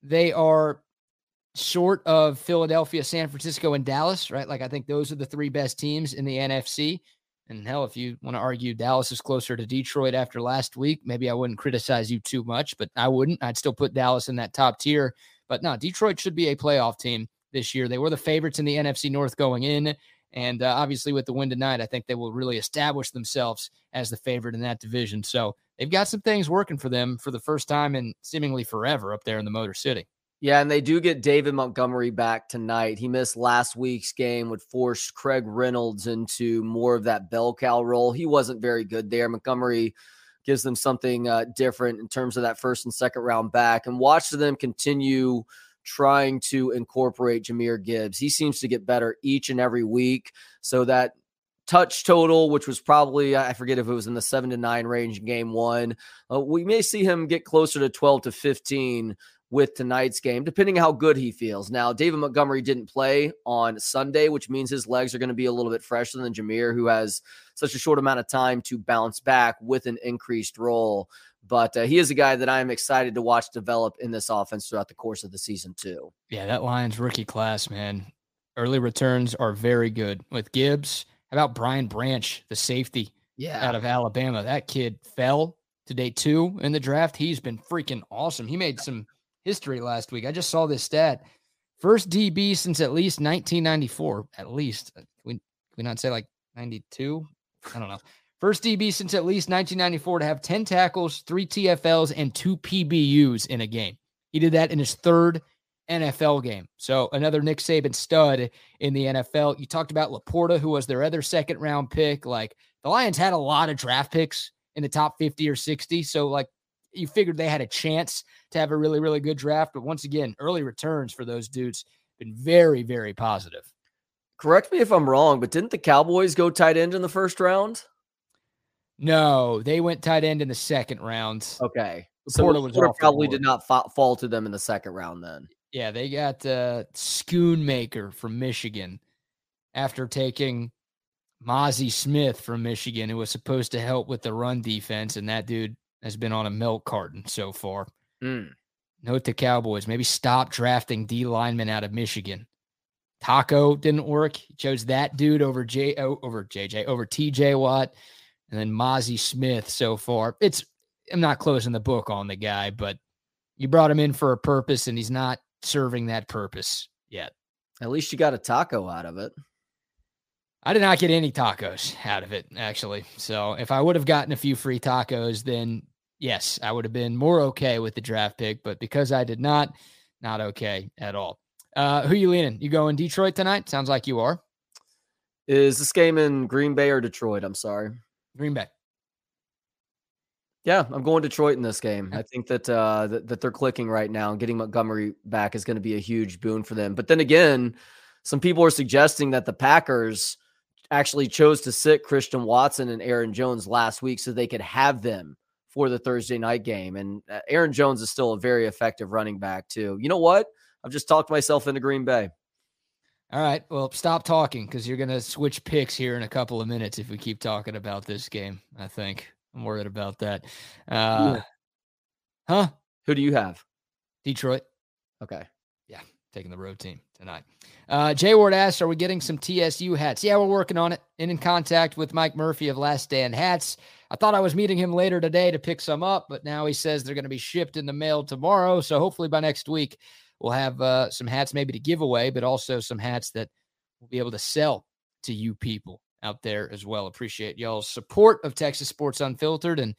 they are short of Philadelphia, San Francisco, and Dallas, right? Like I think those are the three best teams in the NFC. And hell, if you want to argue Dallas is closer to Detroit after last week, maybe I wouldn't criticize you too much, but I wouldn't. I'd still put Dallas in that top tier. But no, Detroit should be a playoff team this year. They were the favorites in the NFC North going in. And uh, obviously, with the win tonight, I think they will really establish themselves as the favorite in that division. So they've got some things working for them for the first time in seemingly forever up there in the Motor City. Yeah, and they do get David Montgomery back tonight. He missed last week's game, would force Craig Reynolds into more of that bell cow role. He wasn't very good there. Montgomery gives them something uh, different in terms of that first and second round back, and watch them continue trying to incorporate Jahmyr Gibbs. He seems to get better each and every week. So that touch total, which was probably, I forget if it was in the seven to nine range in game one, uh, we may see him get closer to 12 to 15 with tonight's game, depending how good he feels. Now, David Montgomery didn't play on Sunday, which means his legs are going to be a little bit fresher than Jahmyr, who has such a short amount of time to bounce back with an increased role. But uh, he is a guy that I am excited to watch develop in this offense throughout the course of the season, too. Yeah, that Lions rookie class, man. Early returns are very good with Gibbs. How about Brian Branch, the safety yeah. out of Alabama? That kid fell to day two in the draft. He's been freaking awesome. He made some history last week. I just saw this stat. First DB since at least 1994, at least. Uh, can we, can we not say like 92? I don't know. First DB since at least 1994 to have 10 tackles, three TFLs, and two PBUs in a game. He did that in his third NFL game. So another Nick Saban stud in the NFL. You talked about LaPorta, who was their other second round pick. Like the Lions had a lot of draft picks in the top 50 or 60. So like you figured they had a chance to have a really, really good draft. But once again, early returns for those dudes been very, very positive. Correct me if I'm wrong, but didn't the Cowboys go tight end in the first round? No, they went tight end in the second round. Okay. So was probably did not fa- fall to them in the second round then. Yeah, they got uh, Schoonmaker from Michigan after taking Mazi Smith from Michigan, who was supposed to help with the run defense, and that dude has been on a milk carton so far. Mm. Note to Cowboys, maybe stop drafting D linemen out of Michigan. Taco didn't work. He chose that dude over J over JJ over TJ Watt, and then Mazi Smith so far. It's I'm not closing the book on the guy, but you brought him in for a purpose, and he's not serving that purpose yet. At least you got a taco out of it. I did not get any tacos out of it, actually. So if I would have gotten a few free tacos, then yes, I would have been more okay with the draft pick. But because I did not, not okay at all. Uh, who you leaning? You going Detroit tonight? Sounds like you are. Is this game in Green Bay or Detroit? I'm sorry. Green Bay. Yeah, I'm going Detroit in this game. I think that, uh, that that they're clicking right now, and getting Montgomery back is going to be a huge boon for them. But then again, some people are suggesting that the Packers actually chose to sit Christian Watson and Aaron Jones last week so they could have them for the Thursday night game. And uh, Aaron Jones is still a very effective running back, too. You know what? I've just talked myself into Green Bay. All right. Well, stop talking because you're going to switch picks here in a couple of minutes if we keep talking about this game. I think I'm worried about that. Uh, Huh? Who do you have? Detroit Okay. Yeah. Taking the road team tonight. Uh, Jay Ward asks, "Are we getting some TSU hats?" Yeah, we're working on it. And in contact with Mike Murphy of Last Stand Hats. I thought I was meeting him later today to pick some up, but now he says they're going to be shipped in the mail tomorrow. So hopefully by next week we'll have uh, some hats maybe to give away, but also some hats that we'll be able to sell to you people out there as well. Appreciate y'all's support of Texas Sports Unfiltered and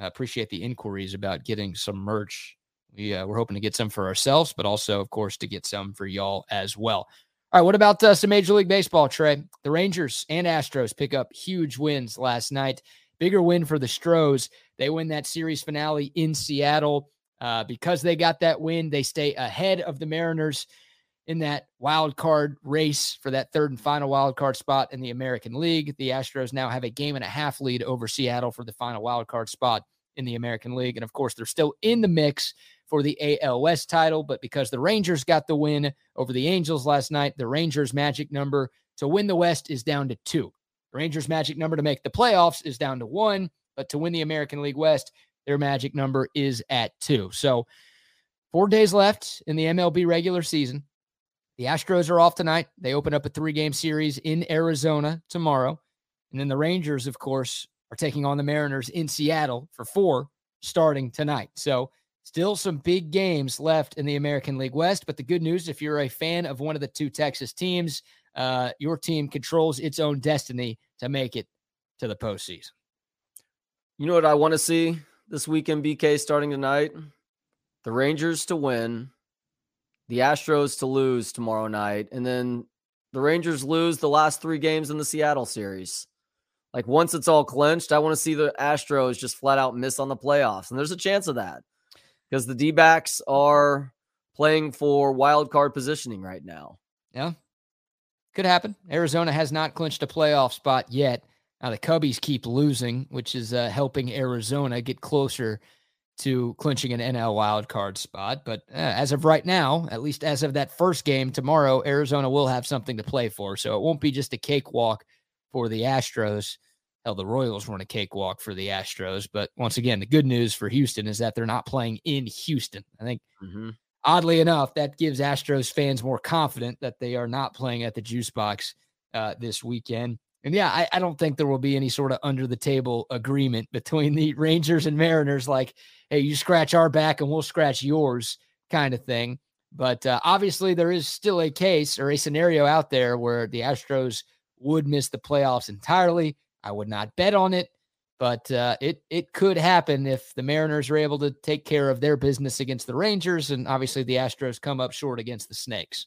uh, appreciate the inquiries about getting some merch. We uh, we're hoping to get some for ourselves, but also, of course, to get some for y'all as well. All right, what about uh, some Major League Baseball, Trey? The Rangers and Astros pick up huge wins last night. Bigger win for the Stros. They win that series finale in Seattle. Uh, because they got that win, they stay ahead of the Mariners in that wild card race for that third and final wild card spot in the American League. The Astros now have a game and a half lead over Seattle for the final wild card spot in the American League. And of course, they're still in the mix for the AL West title, but because the Rangers got the win over the Angels last night, the Rangers' magic number to win the West is down to two. Rangers' magic number to make the playoffs is down to one, but to win the American League West, their magic number is at two. So, four days left in the MLB regular season. The Astros are off tonight. They open up a three game series in Arizona tomorrow. And then the Rangers, of course, are taking on the Mariners in Seattle for four starting tonight. So, still some big games left in the American League West. But the good news, if you're a fan of one of the two Texas teams, uh, your team controls its own destiny to make it to the postseason. You know what I want to see this weekend, BK, starting tonight? The Rangers to win, the Astros to lose tomorrow night, and then the Rangers lose the last three games in the Seattle series. Like once it's all clinched, I want to see the Astros just flat out miss on the playoffs. And there's a chance of that because the D backs are playing for wild card positioning right now. Yeah. Could happen. Arizona has not clinched a playoff spot yet. Now the Cubbies keep losing, which is uh, helping Arizona get closer to clinching an NL wild card spot. But uh, as of right now, at least as of that first game tomorrow, Arizona will have something to play for. So it won't be just a cakewalk for the Astros. Hell, the Royals weren't a cakewalk for the Astros. But once again, the good news for Houston is that they're not playing in Houston. I think Mm-hmm. Oddly enough, that gives Astros fans more confident that they are not playing at the juice box uh, this weekend. And yeah, I, I don't think there will be any sort of under the table agreement [laughs] between the Rangers and Mariners, like, hey, you scratch our back and we'll scratch yours kind of thing. But uh, obviously, there is still a case or a scenario out there where the Astros would miss the playoffs entirely. I would not bet on it, but uh, it it could happen if the Mariners are able to take care of their business against the Rangers, and obviously the Astros come up short against the Snakes.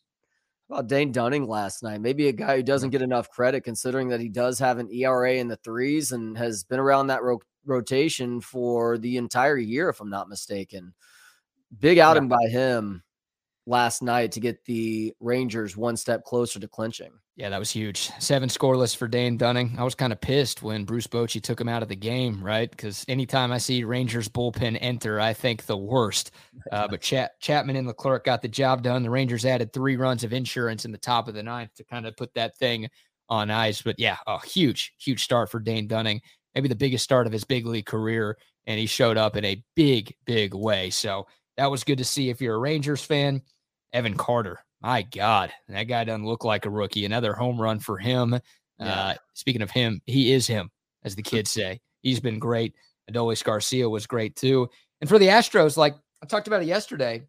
About Dane Dunning last night? Maybe a guy who doesn't get enough credit considering that he does have an ERA in the threes and has been around that ro- rotation for the entire year, if I'm not mistaken. Big outing by him last night to get the Rangers one step closer to clinching. Yeah, that was huge. Seven scoreless for Dane Dunning. I was kind of pissed when Bruce Bochy took him out of the game, right? Because anytime I see Rangers bullpen enter, I think the worst. Uh, but Chapman and Leclerc got the job done. The Rangers added three runs of insurance in the top of the ninth to kind of put that thing on ice. But yeah, a huge, huge start for Dane Dunning. Maybe the biggest start of his big league career. And he showed up in a big, big way. So that was good to see if you're a Rangers fan. Evan Carter, my God, that guy doesn't look like a rookie. Another home run for him. Yeah. Uh, speaking of him, he is him, as the kids say. He's been great. Adolis Garcia was great too. And for the Astros, like I talked about it yesterday,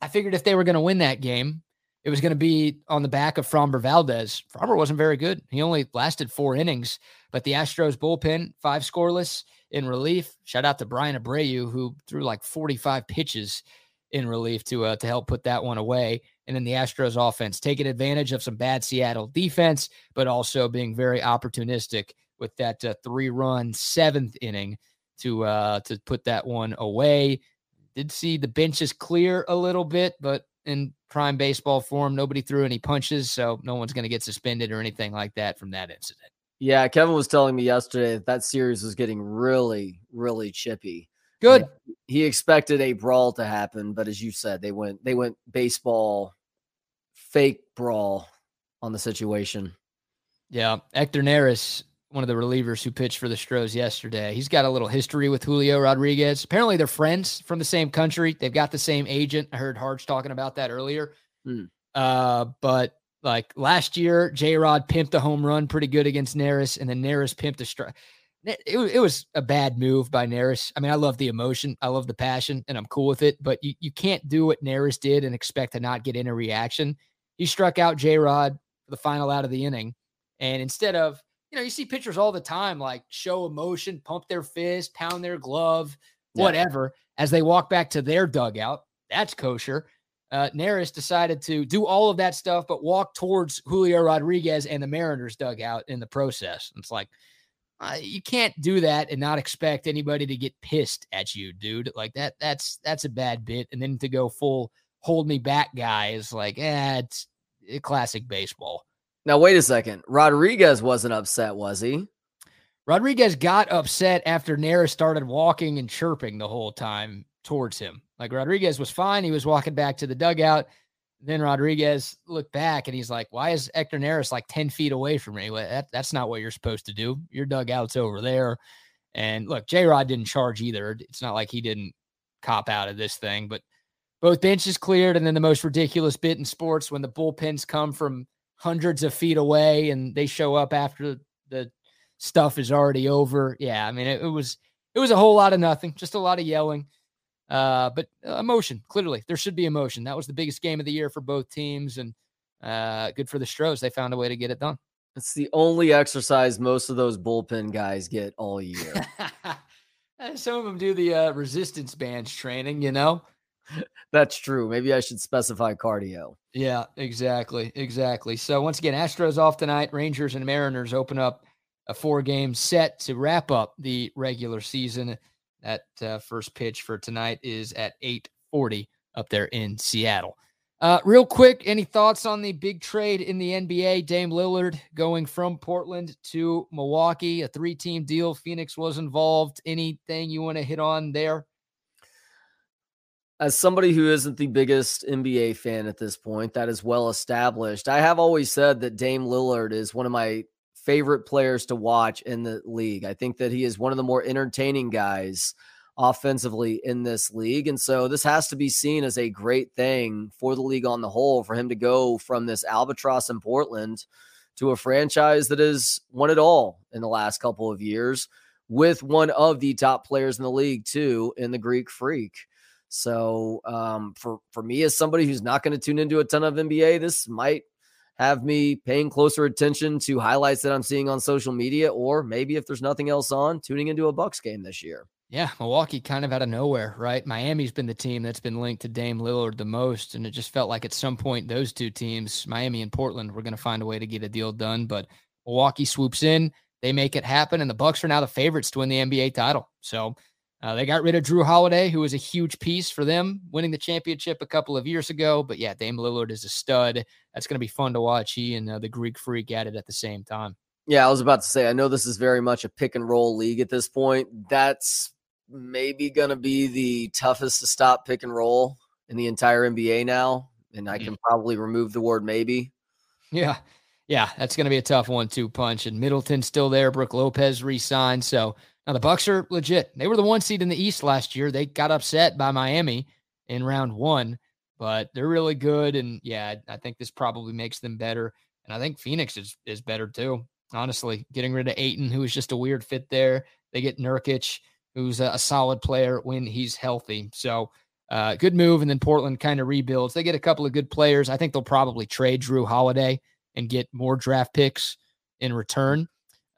I figured if they were going to win that game, it was going to be on the back of Framber Valdez. Framber wasn't very good. He only lasted four innings, but the Astros bullpen, five scoreless in relief. Shout out to Bryan Abreu, who threw like 45 pitches in relief to uh, to help put that one away. And then the Astros offense taking advantage of some bad Seattle defense, but also being very opportunistic with that uh, three run seventh inning to uh, to put that one away. Did see the benches clear a little bit, but in prime baseball form, nobody threw any punches, so no one's going to get suspended or anything like that from that incident. Yeah, Kevin was telling me yesterday that that series was getting really, really chippy. Good. He expected a brawl to happen, but as you said, they went they went baseball fake brawl on the situation. Yeah. Hector Neris, one of the relievers who pitched for the Stros yesterday, he's got a little history with Julio Rodriguez. Apparently, they're friends from the same country. They've got the same agent. I heard Harge talking about that earlier. Hmm. Uh, but like last year, J Rod pimped a home run pretty good against Neris, and then Neris pimped a strike. It, it was a bad move by Neris. I mean, I love the emotion, I love the passion, and I'm cool with it. But you, you can't do what Neris did and expect to not get in a reaction. He struck out J Rod for the final out of the inning. And instead of, you know, you see pitchers all the time like show emotion, pump their fist, pound their glove, Yeah. whatever, as they walk back to their dugout. That's kosher. Uh, Neris decided to do all of that stuff, but walk towards Julio Rodriguez and the Mariners dugout in the process. It's like, uh, you can't do that and not expect anybody to get pissed at you, dude. Like that, that's that's a bad bit. And then to go full hold me back guy is like, eh, it's a classic baseball. Now wait a second. Rodriguez wasn't upset, was he? Rodriguez got upset after Neris started walking and chirping the whole time towards him. Like Rodriguez was fine. He was walking back to the dugout. Then Rodriguez looked back and he's like, Why is Hector Neris like 10 feet away from me? Well, that, that's not what you're supposed to do. Your dugout's over there. And look, J Rod didn't charge either. It's not like he didn't cop out of this thing, but both benches cleared. And then the most ridiculous bit in sports when the bullpens come from hundreds of feet away and they show up after the stuff is already over. Yeah, I mean, it, it was it was a whole lot of nothing, just a lot of yelling. Uh, but emotion, clearly, there should be emotion. That was the biggest game of the year for both teams, and uh, good for the Stros. They found a way to get it done. It's the only exercise most of those bullpen guys get all year. [laughs] Some of them do the uh, resistance bands training, you know. That's true. Maybe I should specify cardio. Yeah, exactly, exactly. So once again, Astros off tonight. Rangers and Mariners open up a four-game set to wrap up the regular season. That uh, first pitch for tonight is at 8:40 up there in Seattle. Uh, real quick, any thoughts on the big trade in the NBA? Dame Lillard going from Portland to Milwaukee, a three-team deal. Phoenix was involved. Anything you want to hit on there? As somebody who isn't the biggest NBA fan at this point, that is well established. I have always said that Dame Lillard is one of my favorite players to watch in the league. I think that he is one of the more entertaining guys offensively in this league. And so this has to be seen as a great thing for the league on the whole for him to go from this albatross in Portland to a franchise that has won it all in the last couple of years with one of the top players in the league too in the Greek Freak. So um, for for me as somebody who's not going to tune into a ton of NBA, this might have me paying closer attention to highlights that I'm seeing on social media, or maybe if there's nothing else on, tuning into a Bucks game this year. Yeah, Milwaukee kind of out of nowhere, right? Miami's been the team that's been linked to Dame Lillard the most, and it just felt like at some point those two teams, Miami and Portland, were going to find a way to get a deal done. But Milwaukee swoops in, they make it happen, and the Bucks are now the favorites to win the NBA title. So uh, they got rid of Jrue Holiday, who was a huge piece for them winning the championship a couple of years ago. But yeah, Dame Lillard is a stud. That's going to be fun to watch. He and uh, the Greek Freak at it at the same time. Yeah, I was about to say, I know this is very much a pick and roll league at this point. That's maybe going to be the toughest to stop pick and roll in the entire NBA now. And I can probably remove the word maybe. Yeah. Yeah, that's going to be a tough one two punch. And Middleton's still there. Brooke Lopez re-signed. So now the Bucks are legit. They were the one seed in the East last year. They got upset by Miami in round one, but they're really good. And yeah, I think this probably makes them better. And I think Phoenix is is better too. Honestly, getting rid of Ayton, who was just a weird fit there. They get Nurkic, who's a, a solid player when he's healthy. So uh, good move. And then Portland kind of rebuilds. They get a couple of good players. I think they'll probably trade Jrue Holiday and get more draft picks in return.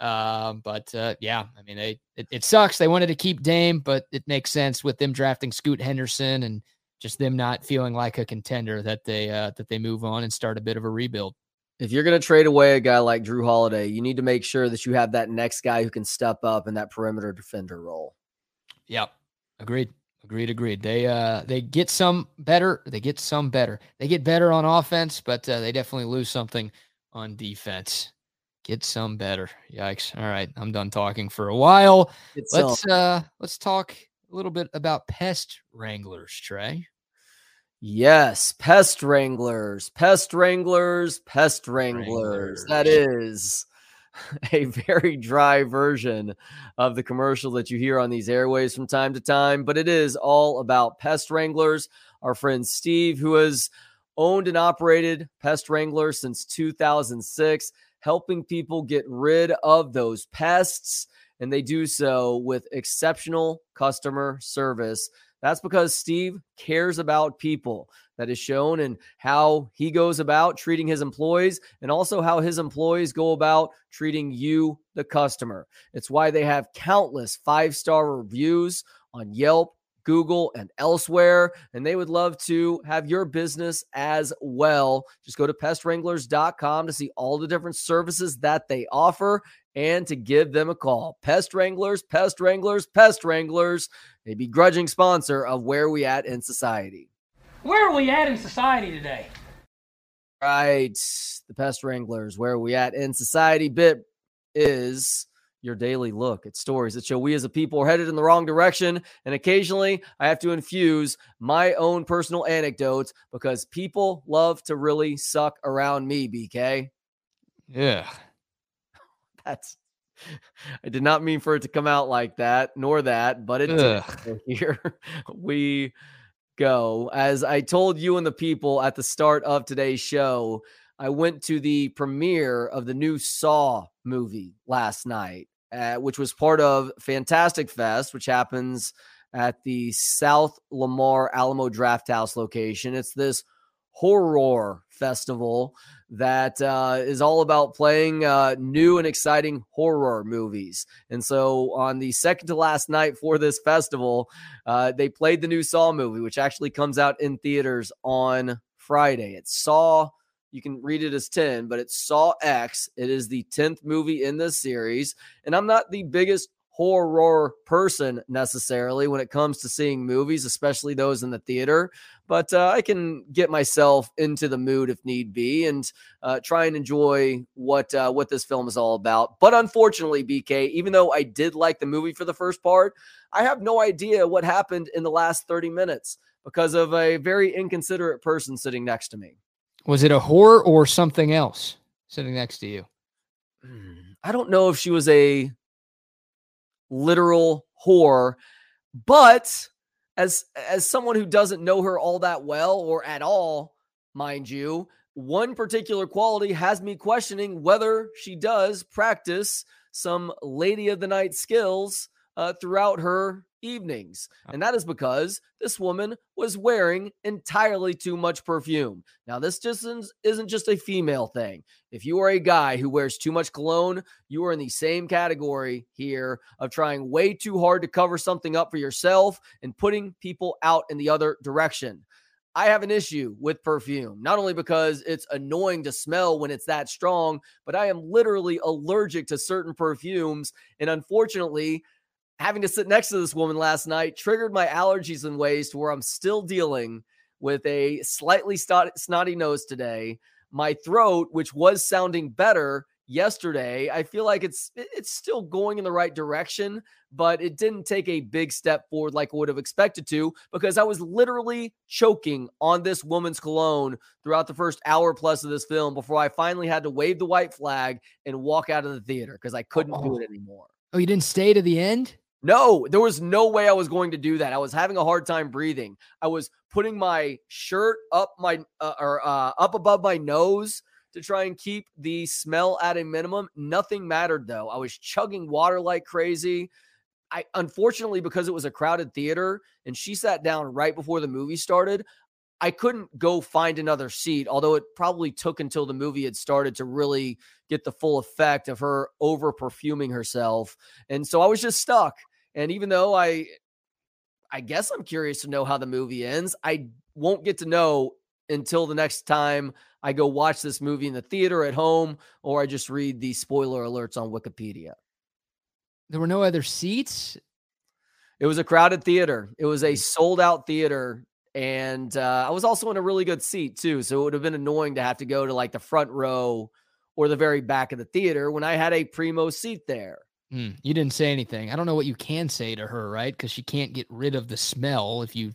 Uh, but uh, yeah, I mean, they it, it sucks. They wanted to keep Dame, but it makes sense with them drafting Scoot Henderson and just them not feeling like a contender that they uh, that they move on and start a bit of a rebuild. If you're going to trade away a guy like Jrue Holiday, you need to make sure that you have that next guy who can step up in that perimeter defender role. Yep, agreed. Agreed, agreed. They uh they get some better, they get some better. They get better on offense, but uh, they definitely lose something on defense. Get some better. Yikes. All right, I'm done talking for a while. It's Let's uh let's talk a little bit about pest wranglers, Trey. Yes, pest wranglers, pest wranglers, pest wranglers. That is [laughs] a very dry version of the commercial that you hear on these airways from time to time, but it is all about pest wranglers. Our friend Steve, who has owned and operated Pest Wrangler since 2006, helping people get rid of those pests, and they do so with exceptional customer service. That's because Steve cares about people. That is shown in how he goes about treating his employees and also how his employees go about treating you, the customer. It's why they have countless five star reviews on Yelp, Google, and elsewhere. And they would love to have your business as well. Just go to pestwranglers.com to see all the different services that they offer and to give them a call. Pest Wranglers, Pest Wranglers, Pest Wranglers, a begrudging sponsor of Where We At in Society. Where are we at in society today? Right. The Pest Wranglers, Where Are We At in Society bit is your daily look at stories that show we as a people are headed in the wrong direction. And occasionally I have to infuse my own personal anecdotes because people love to really suck around me, BK. Yeah. [laughs] That's I did not mean for it to come out like that, nor that, but it did. [laughs] Here we go. As I told you and the people at the start of today's show, I went to the premiere of the new Saw movie last night, uh, which was part of Fantastic Fest, which happens at the South Lamar Alamo Drafthouse location. It's this horror festival that uh, is all about playing uh, new and exciting horror movies. And so, on the second to last night for this festival, uh, they played the new Saw movie, which actually comes out in theaters on Friday. It's Saw. You can read it as 10, but it's Saw X. It is the 10th movie in this series. And I'm not the biggest horror person necessarily when it comes to seeing movies, especially those in the theater. But uh, I can get myself into the mood if need be, and uh, try and enjoy what uh, what this film is all about. But unfortunately, BK, even though I did like the movie for the first part, I have no idea what happened in the last thirty minutes because of a very inconsiderate person sitting next to me. Was it a whore or something else sitting next to you? Hmm, I don't know if she was a literal whore, but as as someone who doesn't know her all that well or at all, mind you, one particular quality has me questioning whether she does practice some lady of the night skills uh, throughout her evenings. Uh And that is because this woman was wearing entirely too much perfume. Now, this just isn't, isn't just a female thing. If you are a guy who wears too much cologne, you are in the same category here of trying way too hard to cover something up for yourself and putting people out in the other direction. I have an issue with perfume, not only because it's annoying to smell when it's that strong, but I am literally allergic to certain perfumes. And unfortunately, having to sit next to this woman last night triggered my allergies in ways to where I'm still dealing with a slightly snotty nose today. My throat, which was sounding better yesterday, I feel like it's it's still going in the right direction, but it didn't take a big step forward like I would have expected to because I was literally choking on this woman's cologne throughout the first hour plus of this film before I finally had to wave the white flag and walk out of the theater because I couldn't oh. do it anymore. Oh, you didn't stay to the end? No, there was no way I was going to do that. I was having a hard time breathing. I was putting my shirt up my uh, or uh, up above my nose to try and keep the smell at a minimum. Nothing mattered though. I was chugging water like crazy. I unfortunately because it was a crowded theater and she sat down right before the movie started, I couldn't go find another seat, although it probably took until the movie had started to really get the full effect of her over perfuming herself. And so I was just stuck. And even though I I guess I'm curious to know how the movie ends, I won't get to know until the next time I go watch this movie in the theater at home or I just read the spoiler alerts on Wikipedia. There were no other seats. It was a crowded theater. It was a sold out theater. And uh, I was also in a really good seat too. So it would have been annoying to have to go to like the front row or the very back of the theater when I had a primo seat there. Hmm, you didn't say anything. I don't know what you can say to her, right? Because she can't get rid of the smell if you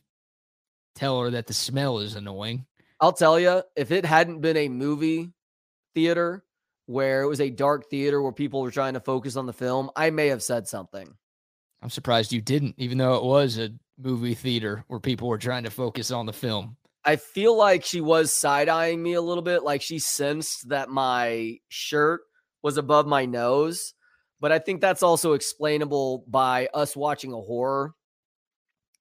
tell her that the smell is annoying. I'll tell you, if it hadn't been a movie theater where it was a dark theater where people were trying to focus on the film, I may have said something. I'm surprised you didn't, even though it was a movie theater where people were trying to focus on the film. I feel like she was side eyeing me a little bit, like she sensed that my shirt was above my nose. But I think that's also explainable by us watching a horror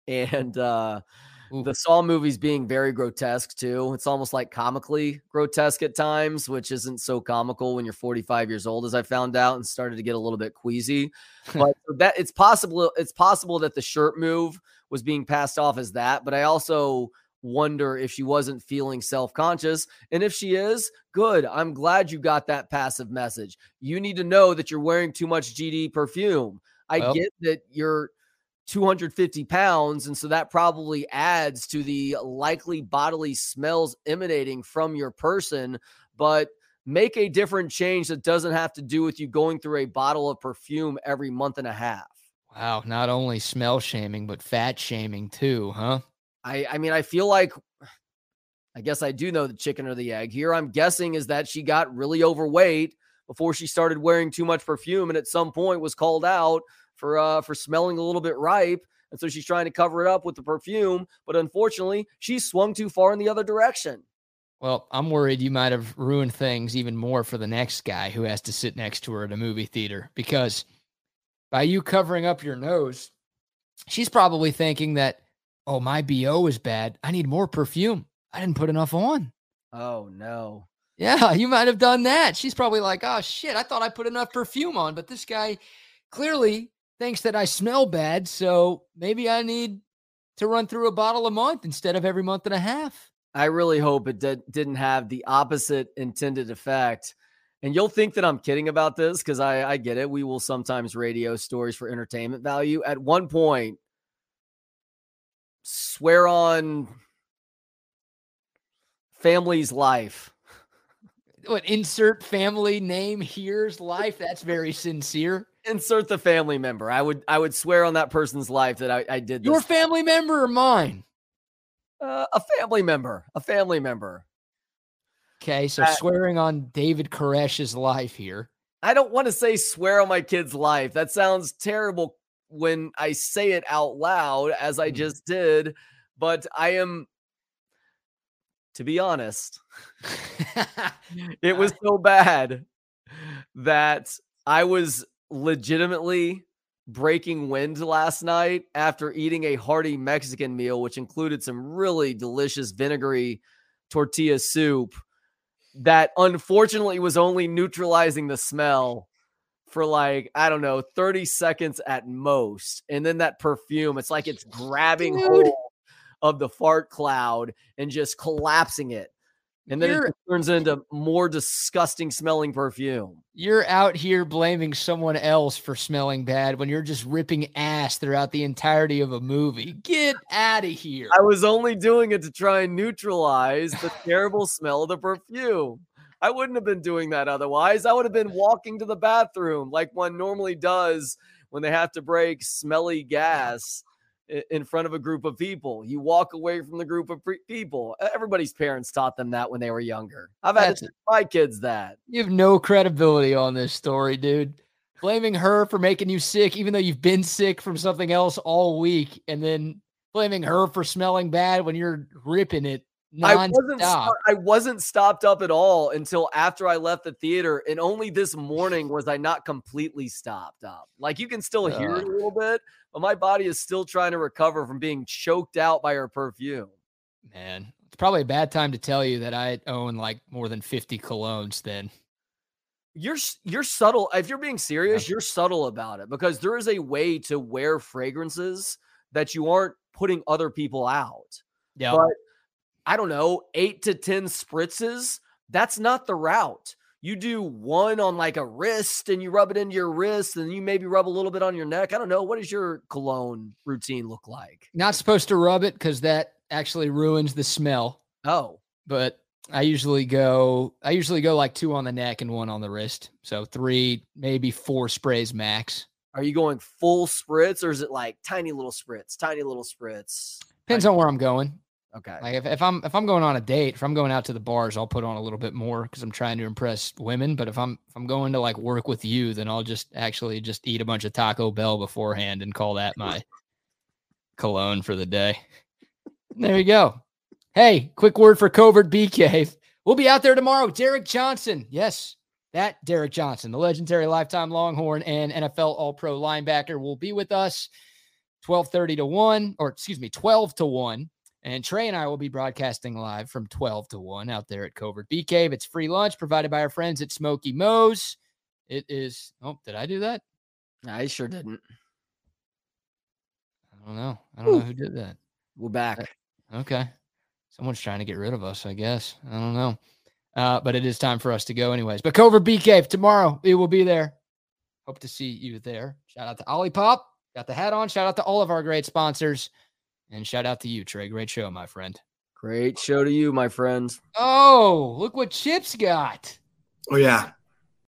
and uh, the Saw movies being very grotesque too. It's almost like comically grotesque at times, which isn't so comical when you're 45 years old, as I found out, and started to get a little bit queasy. but [laughs] that it's possible. It's possible that the shirt move was being passed off as that. But I also wonder if she wasn't feeling self-conscious and if she is good i'm glad you got that passive message. You need to know that you're wearing too much gd perfume. I well, get that you're 250 pounds and so that probably adds to the likely bodily smells emanating from your person but make a different change that doesn't have to do with you going through a bottle of perfume every month and a half. Wow not only smell shaming but fat shaming too huh I I mean, I feel like I guess I do know the chicken or the egg here. I'm guessing is that she got really overweight before she started wearing too much perfume and at some point was called out for uh for smelling a little bit ripe. And so she's trying to cover it up with the perfume, but unfortunately, she swung too far in the other direction. Well, I'm worried you might have ruined things even more for the next guy who has to sit next to her at a movie theater because by you covering up your nose, she's probably thinking that oh, my BO is bad. I need more perfume. I didn't put enough on. Oh, no. Yeah, [laughs] you might have done that. She's probably like, oh, shit, I thought I put enough perfume on, but this guy clearly thinks that I smell bad. So maybe I need to run through a bottle a month instead of every month and a half. I really hope it did, didn't have the opposite intended effect. And you'll think that I'm kidding about this because I, I get it. We will sometimes radio stories for entertainment value. At one point, swear on family's life. What insert family name here's life? That's very sincere. Insert the family member. I would I would swear on that person's life that I, I did this. Your family member or mine? Uh, a family member. A family member. Okay, so uh, swearing on David Koresh's life here. I don't want to say swear on my kid's life. That sounds terrible when I say it out loud, as I mm. just did, but I am, to be honest, [laughs] it was [laughs] so bad that I was legitimately breaking wind last night after eating a hearty Mexican meal, which included some really delicious vinegary tortilla soup that unfortunately was only neutralizing the smell for like I don't know 30 seconds at most, and then that perfume, it's like it's grabbing Dude. hold of the fart cloud and just collapsing it. And then You're, it turns into more disgusting smelling perfume. You're out here blaming someone else for smelling bad when you're just ripping ass throughout the entirety of a movie. Get out of here. I was only doing it to try and neutralize the [laughs] terrible smell of the perfume. I wouldn't have been doing that otherwise. I would have been walking to the bathroom like one normally does when they have to break smelly gas in front of a group of people. You walk away from the group of people. Everybody's parents taught them that when they were younger. I've had to my kids that. You have no credibility on this story, dude. Blaming her for making you sick, even though you've been sick from something else all week, and then blaming her for smelling bad when you're ripping it I wasn't I wasn't stopped up at all until after I left the theater, and only this morning was I not completely stopped up. Like you can still hear uh, it a little bit, but my body is still trying to recover from being choked out by her perfume. Man, it's probably a bad time to tell you that I own like more than fifty colognes. Then you're you're subtle. If you're being serious, you're subtle about it because there is a way to wear fragrances that you aren't putting other people out. Yeah. But I don't know, eight to 10 spritzes, that's not the route. You do one on like a wrist and you rub it into your wrist and you maybe rub a little bit on your neck. I don't know. What does your cologne routine look like? Not supposed to rub it because that actually ruins the smell. Oh. But I usually go I usually go like two on the neck and one on the wrist. So three, maybe four sprays max. Are you going full spritz or is it like tiny little spritz, tiny little spritz? Depends on where I'm going. Okay. Like if, if I'm if I'm going on a date, if I'm going out to the bars, I'll put on a little bit more because I'm trying to impress women. But if I'm if I'm going to like work with you, then I'll just actually just eat a bunch of Taco Bell beforehand and call that my cologne for the day. There you go. Hey, quick word for Covert Bee Cave. We'll be out there tomorrow. Derrick Johnson. Yes, that Derrick Johnson, the legendary lifetime Longhorn and NFL All Pro linebacker, will be with us 12:30 to 1, or excuse me, 12 to 1. And Trey and I will be broadcasting live from 12 to 1 out there at Covert Bee Cave. It's free lunch provided by our friends at Smoky Moe's. It is, oh, did I do that? I sure didn't. I don't know. I don't know who did that. We're back. Okay. Someone's trying to get rid of us, I guess. I don't know. Uh, but it is time for us to go, anyways. But Covert Bee Cave tomorrow, we will be there. Hope to see you there. Shout out to Olipop. Got the hat on. Shout out to all of our great sponsors. And shout out to you, Trey. Great show, my friend. Great show to you, my friends. Oh, look what Chips got. Oh yeah,